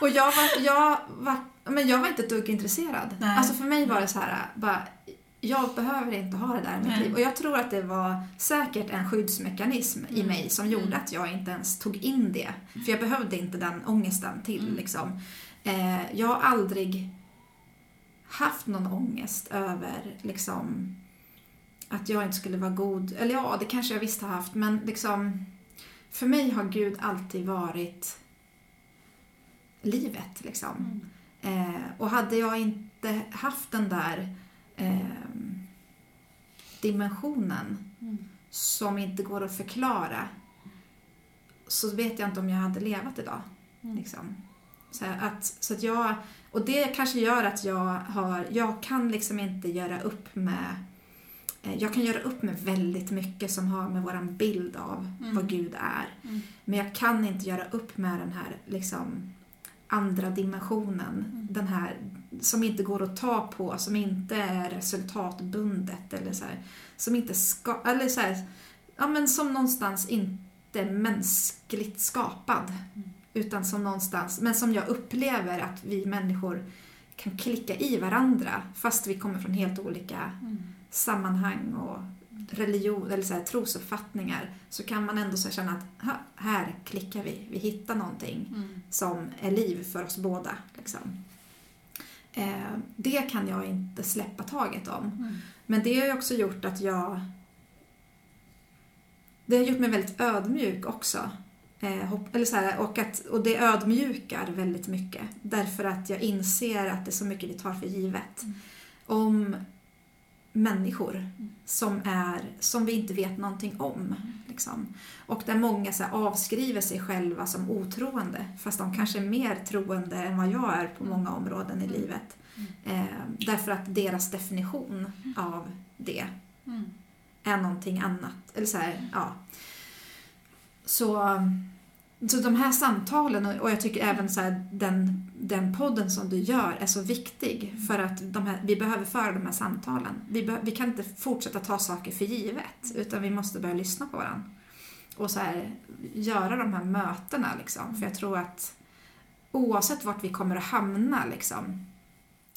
och jag var, jag var, men jag var inte ett dugg intresserad. Nej. Alltså för mig var det så här, bara, jag behöver inte ha det där i mitt Nej. liv. Och jag tror att det var säkert en skyddsmekanism i Mm. mig som gjorde Mm. att jag inte ens tog in det. För jag behövde inte den ångesten till Mm. liksom. Eh, jag har aldrig haft någon ångest över liksom att jag inte skulle vara god. Eller ja, det kanske jag visst har haft, men liksom för mig har Gud alltid varit livet liksom. Eh, och hade jag inte haft den där eh, dimensionen Mm. som inte går att förklara så vet jag inte om jag hade levat idag. Mm. Liksom. Så, att, så att jag, och det kanske gör att jag har, jag kan liksom inte göra upp med eh, jag kan göra upp med väldigt mycket som har med våran bild av Mm. vad Gud är. Mm. Men jag kan inte göra upp med den här liksom, andra dimensionen. Mm. Den här som inte går att ta på, som inte är resultatbundet eller så här, som inte ska, eller så här, ja men som någonstans inte mänskligt skapad. Mm. Utan som någonstans, men som jag upplever att vi människor kan klicka i varandra fast vi kommer från helt olika Mm. sammanhang och religion eller så här, trosuppfattningar så kan man ändå så känna att "Ha, här klickar vi, vi hittar någonting Mm. som är liv för oss båda. Liksom. Eh, det kan jag inte släppa taget om. Mm. Men det har ju också gjort att jag... Det har gjort mig väldigt ödmjuk också. Eh, hopp, eller så här, och, att, och det ödmjukar väldigt mycket. Därför att jag inser att det är så mycket vi tar för givet. Mm. Om människor som, är, som vi inte vet någonting om. Mm. Liksom. Och där många så avskriver sig själva som otroende. Fast de kanske är mer troende än vad jag är på många områden i livet. Eh, därför att deras definition av det Mm. är någonting annat. Eller så här, ja. Så, så de här samtalen och och jag tycker även så här, den, den podden som du gör är så viktig för att här, vi behöver föra de här samtalen. Vi, be, vi kan inte fortsätta ta saker för givet utan vi måste börja lyssna på varandra. Och så här, göra de här mötena liksom. För jag tror att oavsett vart vi kommer att hamna liksom.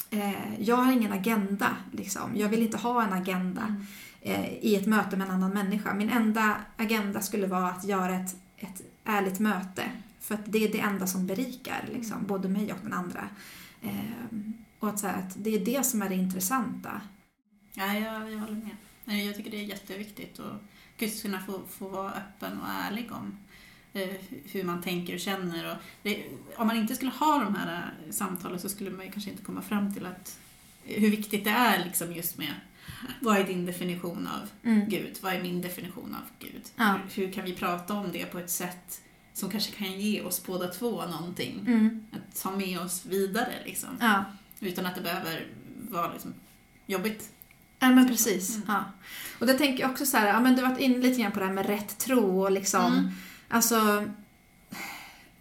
Eh, jag har ingen agenda liksom. Jag vill inte ha en agenda Mm. eh, i ett möte med en annan människa. Min enda agenda skulle vara att göra ett, ett ärligt möte. För att det är det enda som berikar liksom, både mig och den andra. Eh, och att, så här, att det är det som är det intressanta. Ja, jag, jag håller med. Jag tycker det är jätteviktigt att just kunna få, få vara öppen och ärlig om eh, hur man tänker och känner. Och det, om man inte skulle ha de här eh, samtalen så skulle man kanske inte komma fram till att hur viktigt det är liksom just med vad är din definition av Mm. Gud? Vad är min definition av Gud? Ja. Hur, hur kan vi prata om det på ett sätt som kanske kan ge oss båda två någonting? Mm. Att ta med oss vidare liksom. Ja. Utan att det behöver vara liksom jobbigt. Ja men precis. Mm. Ja. Och det tänker jag också så här, ja men du har varit inne lite grann på det här med rätt tro och liksom, Mm. alltså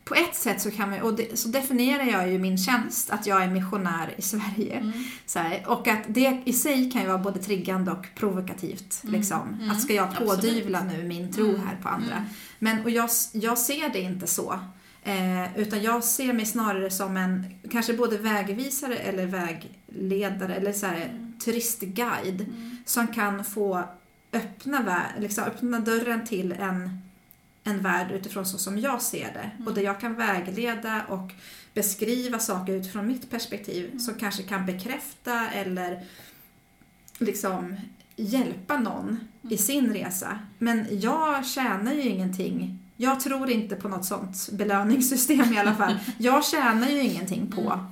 på ett sätt så kan man, och det, så definierar jag ju min tjänst, att jag är missionär i Sverige. Mm. Så här, och att det i sig kan ju vara både triggande och provokativt. Mm. Liksom. Mm. Att ska jag Absolut. pådyvla nu min tro Mm. här på andra? Mm. Men och jag, jag ser det inte så. Eh, utan jag ser mig snarare som en, kanske både vägvisare eller vägledare eller så här, Mm. turistguide som kan få öppna, liksom, öppna dörren till en, en värld utifrån så som jag ser det. Mm. Och där jag kan vägleda och beskriva saker utifrån mitt perspektiv Mm. som kanske kan bekräfta eller liksom hjälpa någon i Mm. sin resa. Men jag tjänar ju ingenting. Jag tror inte på något sånt belöningssystem i alla fall. Jag tjänar ju ingenting på Mm.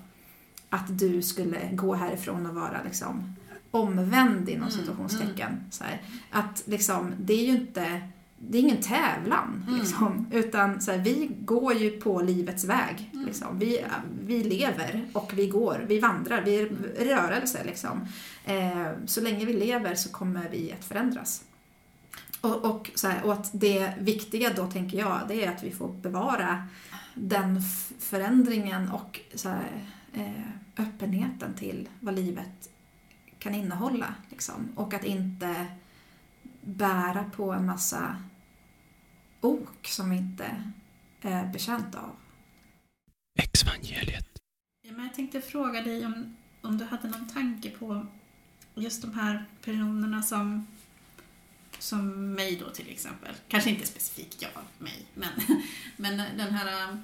att du skulle gå härifrån och vara liksom omvänd inom Mm, situationstecken. Så här. Att liksom, det är ju inte, det är ingen tävlan Mm. liksom. Utan så här, vi går ju på livets väg. Mm. Liksom. Vi, vi lever och vi går, vi vandrar, vi är i rörelse liksom. Eh, så länge vi lever så kommer vi att förändras. Och, och, så här, och att det viktiga då, tänker jag, det är att vi får bevara den förändringen och så här, eh, öppenheten till vad livet kan innehålla. Liksom. Och att inte bära på en massa ok som vi inte är betjänta av. Exvangeliet. Ja, men jag tänkte fråga dig om, om du hade någon tanke på just de här personerna som, som mig då till exempel. Kanske inte specifikt jag, mig, men, men den här...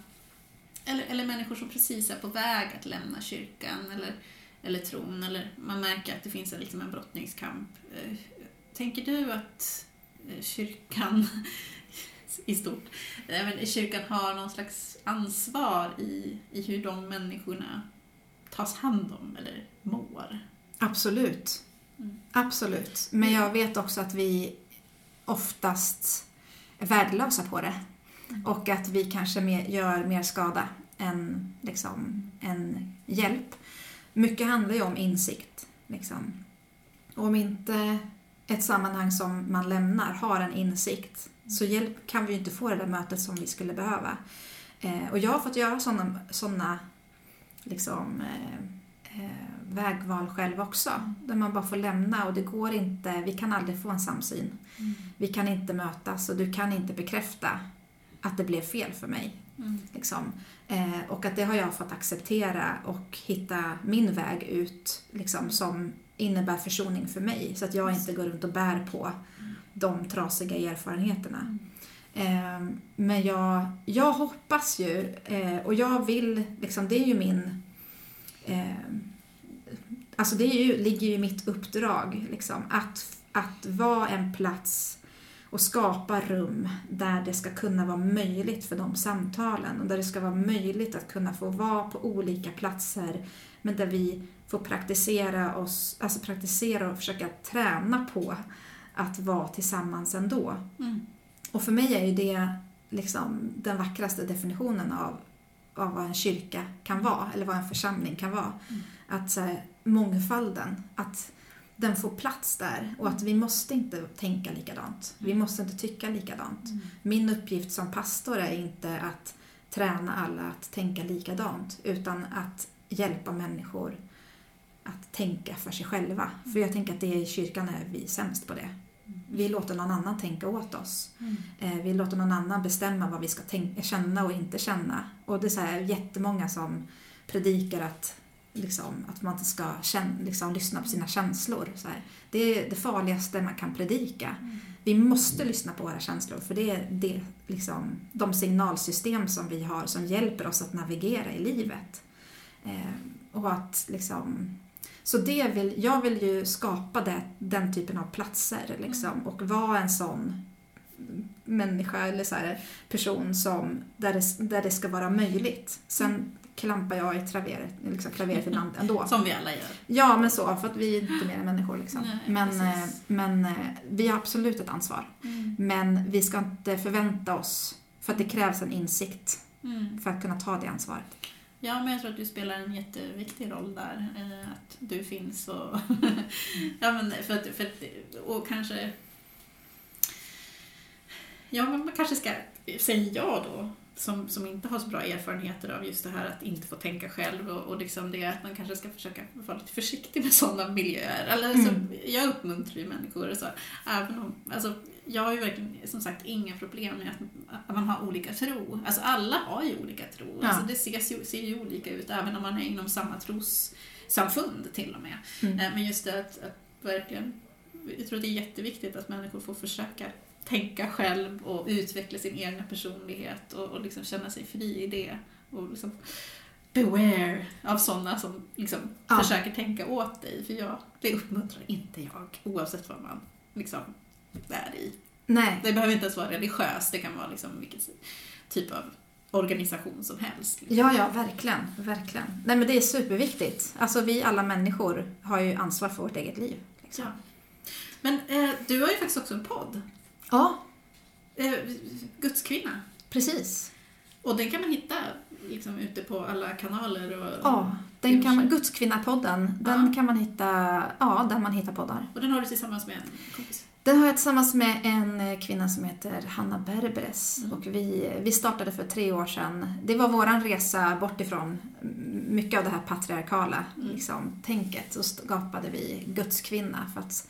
Eller, eller människor som precis är på väg att lämna kyrkan eller, eller tron. Eller man märker att det finns en, liksom en brottningskamp. Tänker du att eh, kyrkan i stort, eh, men kyrkan har någon slags ansvar i, i hur de människorna tas hand om eller mår? Absolut. Mm. Absolut. Men jag vet också att vi oftast är värdelösa på det. Och att vi kanske mer, gör mer skada än, liksom, än hjälp. Mycket handlar ju om insikt. Liksom. Och om inte ett sammanhang som man lämnar har en insikt så hjälp, kan vi ju inte få det där mötet som vi skulle behöva. Eh, och jag har fått göra sådana såna, liksom, eh, eh, vägval själv också. Där man bara får lämna och det går inte, vi kan aldrig få en samsyn. Vi kan inte mötas och du kan inte bekräfta att det blev fel för mig. Mm. Liksom. Eh, och att det har jag fått acceptera och hitta min väg ut liksom, som innebär försoning för mig. Så att jag inte går runt och bär på de trasiga erfarenheterna. Ehm, men jag, jag hoppas ju eh, och jag vill, liksom, det är ju min ehm, Alltså det är ju, ligger ju i mitt uppdrag liksom, att, att vara en plats och skapa rum där det ska kunna vara möjligt för de samtalen och där det ska vara möjligt att kunna få vara på olika platser men där vi får praktisera oss, alltså praktisera och försöka träna på att vara tillsammans ändå. Mm. Och för mig är ju det liksom den vackraste definitionen av, av vad en kyrka kan vara, eller vad en församling kan vara. Mm. Att så här, mångfalden, att den får plats där och att vi måste inte tänka likadant. Vi måste inte tycka likadant. Mm. Min uppgift som pastor är inte att träna alla att tänka likadant, utan att hjälpa människor att tänka för sig själva. För jag tänker att det i kyrkan är vi sämst på det. Vi låter någon annan tänka åt oss. Mm. Eh, Vi låter någon annan bestämma vad vi ska tänka, känna och inte känna. Och det är så här jättemånga som predikar att, liksom, att man inte ska känna, liksom, lyssna på sina känslor. Så här. Det är det farligaste man kan predika. Vi måste lyssna på våra känslor för det är det, liksom, de signalsystem som vi har som hjälper oss att navigera i livet. Eh, och att liksom, så det vill, jag vill ju skapa det, den typen av platser liksom, och vara en sån människa eller så här, person som, där, det, där det ska vara möjligt. Sen klampar jag i traveret, liksom klaveret ibland ändå. Som vi alla gör. Ja, men så, för att vi är inte mer än människor liksom. Nej, men, eh, men eh, vi har absolut ett ansvar. Men vi ska inte förvänta oss, för att det krävs en insikt Mm. för att kunna ta det ansvaret. Ja, men jag tror att du spelar en jätteviktig roll där. eh, Att du finns och... ja, men för att, för att, och kanske... Ja, men man kanske ska säga ja då, som, som inte har så bra erfarenheter av just det här att inte få tänka själv och, och liksom det att man kanske ska försöka vara lite försiktig med sådana miljöer. Eller, så, Mm. jag uppmuntrar ju människor så, även om, alltså, jag har ju verkligen som sagt inga problem med att, att man har olika tro. Alltså alla har ju olika tro. Ja. Alltså, det ses ju, ser ju olika ut även om man är inom samma trossamfund till och med. Mm. Eh, Men just det att, att verkligen, jag tror att det är jätteviktigt att människor får försöka tänka själv och utveckla sin egna personlighet och, och liksom känna sig fri i det. Och liksom beware av sådana som liksom Ja. försöker tänka åt dig. För jag, det uppmuntrar inte jag, oavsett vad man liksom är i. Nej, Det behöver inte ens vara religiöst, det kan vara liksom vilken typ av organisation som helst. liksom. ja, ja, verkligen, verkligen. Nej, men det är superviktigt. Alltså vi alla människor har ju ansvar för vårt eget liv. Liksom. Ja. Men eh, du har ju faktiskt också en podd. Ja, Eh, Guds kvinna. precis. Och den kan man hitta liksom, ute på alla kanaler. Och, Ja, den kan. Gudskvinnapodden, den Ja. kan man hitta, ja, där man hittar poddar. och den har du tillsammans med en kompis. Den har jag tillsammans med en eh, kvinna som heter Hanna Berbres. Mm. Och vi, vi startade för tre år sedan. Det var våran resa bort ifrån mycket av det här patriarkala Mm. liksom, tänket. Så skapade vi Guds kvinna för att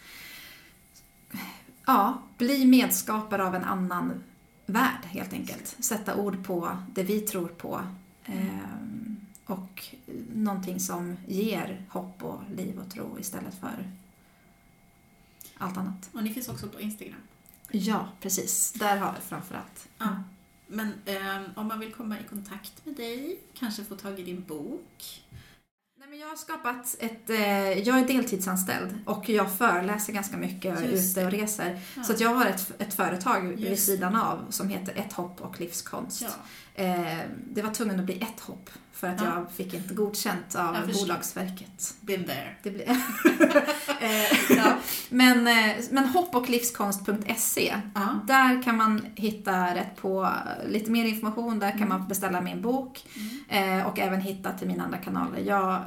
ja, bli medskapare av en annan värld helt enkelt. Sätta ord på det vi tror på. Ehm, och någonting som ger hopp och liv och tro istället för allt annat. Och ni finns också på Instagram. Ja, precis. Där har vi framförallt. Ja. Men eh, om man vill komma i kontakt med dig, kanske få tag i din bok. Nej, men jag har skapat ett... Eh, jag är deltidsanställd och jag föreläser ganska mycket och är ute och reser. Ja. Så att jag har ett, ett företag vid Just sidan av som heter Ett hopp och livskonst. Ja. Eh, det var tvungen att bli ett hopp för att Ja. jag fick inte godkänt av. Bolagsverket. Been there. Det blir... eh, ja. Men, eh, men hoppochlivskonst.se Ja. Där kan man hitta rätt på lite mer information. Där kan man beställa min bok Mm. och även hitta till mina andra kanaler. Jag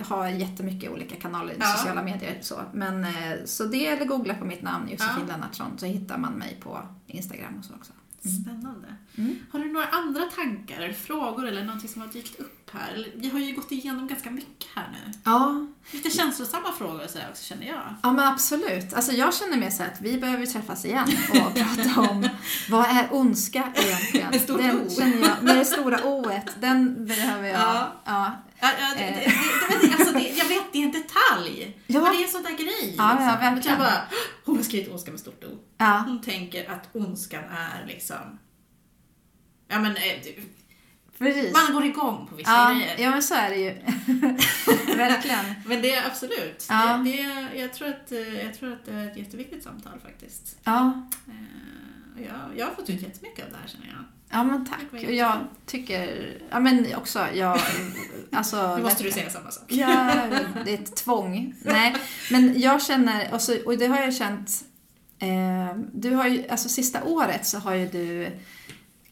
har jättemycket olika kanaler i sociala medier. Så. Men, så det eller googla på mitt namn Josefin Ja. Lennartsson så hittar man mig på Instagram och så också. Spännande. Mm. Har du några andra tankar, eller frågor eller någonting som har dykt upp här? Vi har ju gått igenom ganska mycket här nu. Ja, Lite känslosamma frågor och sådär också känner jag. Ja men absolut. Alltså jag känner mer så att vi behöver träffas igen och prata om vad är ondska egentligen? Med stort den O. känner jag, med det stora oet, den behöver jag. Ja. Ja. Ja, ja, det, det, det, det, alltså det, jag vet, det är en detalj. Ja. Men det är en sån där grej. Ja, ja, liksom. Verkligen. jag bara, hon har skrivit ondska med stort O. ja. Hon tänker att ondskan är liksom... Ja men, eh, Precis. man går igång på vissa Ja, grejer. ja men så är det ju. Verkligen. Men det är absolut. Ja. Det, det, är- jag, tror att, eh, jag tror att det är ett jätteviktigt samtal faktiskt. Ja, Eh, Jag, jag har fått ut jättemycket av det här känner jag. Ja men tack. Och jag tycker, ja men också, jag, alltså. Nu måste du säga samma sak. Ja, det är ett tvång. Nej, men jag känner, och, så, och det har jag känt, eh, du har ju, alltså sista året så har ju du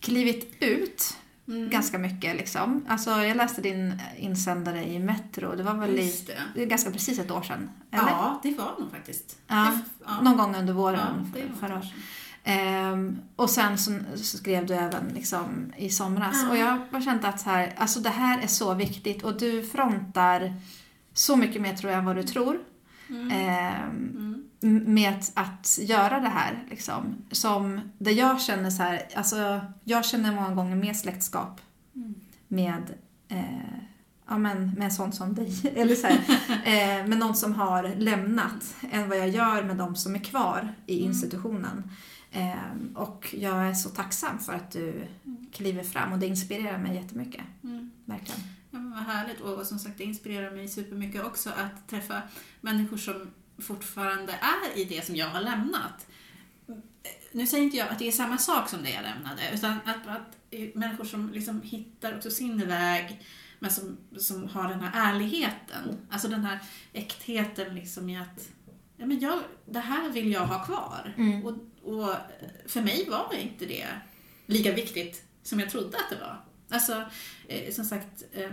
klivit ut Mm. ganska mycket liksom. Alltså jag läste din insändare i Metro, det var väl i, det. är ganska precis ett år sedan? Eller? Ja, det var nog faktiskt. Ja, ja. Någon gång under våren Ja, förra året. Ehm, och sen så, så skrev du även liksom i somras. Ja. Och jag har känt att så här, alltså det här är så viktigt och du frontar så mycket mer tror jag än vad du tror. Mm. Ehm, Mm. med att, att göra det här. Liksom. Som, där jag känner så här, alltså jag känner många gånger mer släktskap Mm. med eh, Ja, men med en sån som dig, eller så här, eh, med någon som har lämnat, än vad jag gör med de som är kvar i Mm. institutionen. Eh, och jag är så tacksam för att du kliver fram och det inspirerar mig jättemycket. Mm. Verkligen. Ja, men vad härligt. Och som sagt, det inspirerar mig supermycket också att träffa människor som fortfarande är i det som jag har lämnat. nu säger inte jag att det är samma sak som det jag lämnade, utan att, att människor som liksom hittar också sin väg, men som, som har den här ärligheten, alltså den här äktheten liksom i att ja, men jag, det här vill jag ha kvar. Mm. Och, och för mig var inte det lika viktigt som jag trodde att det var. Alltså, eh, som sagt, eh,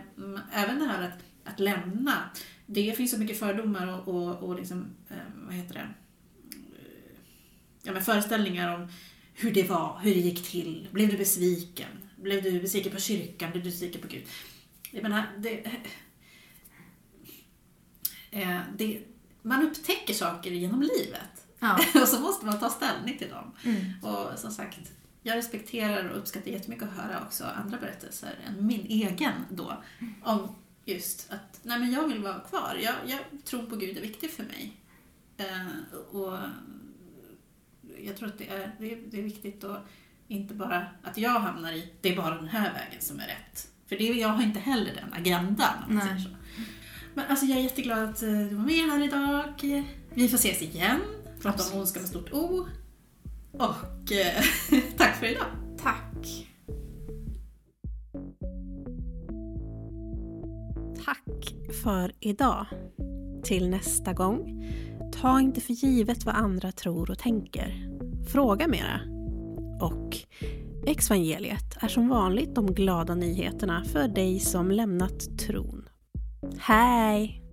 även det här att, att lämna, det finns så mycket fördomar och, och, och liksom, eh, vad heter det, ja, men föreställningar om hur det var, hur det gick till. Blev du besviken? Blev du besviken på kyrkan? Blev du besviken på Gud? Jag menar, det, det, man upptäcker saker genom livet. Ja. och så måste man ta ställning till dem. Mm. Och som sagt, jag respekterar och uppskattar jättemycket att höra också andra berättelser än min egen då. Om just att, nej men jag vill vara kvar. Jag, jag tror på Gud är viktig för mig. Eh, och jag tror att det är, det, är, det är viktigt att inte bara att jag hamnar i, det är bara den här vägen som är rätt. För det, jag har inte heller den agendan om man säger så. Men alltså jag är jätteglad att du var med här idag. Vi får ses igen. Prata om ondska med stort O. Och eh, tack för idag. Tack. Tack för idag. Till nästa gång, ta inte för givet vad andra tror och tänker. Fråga mera. Och Exvangeliet är som vanligt de glada nyheterna för dig som lämnat tron. Hej!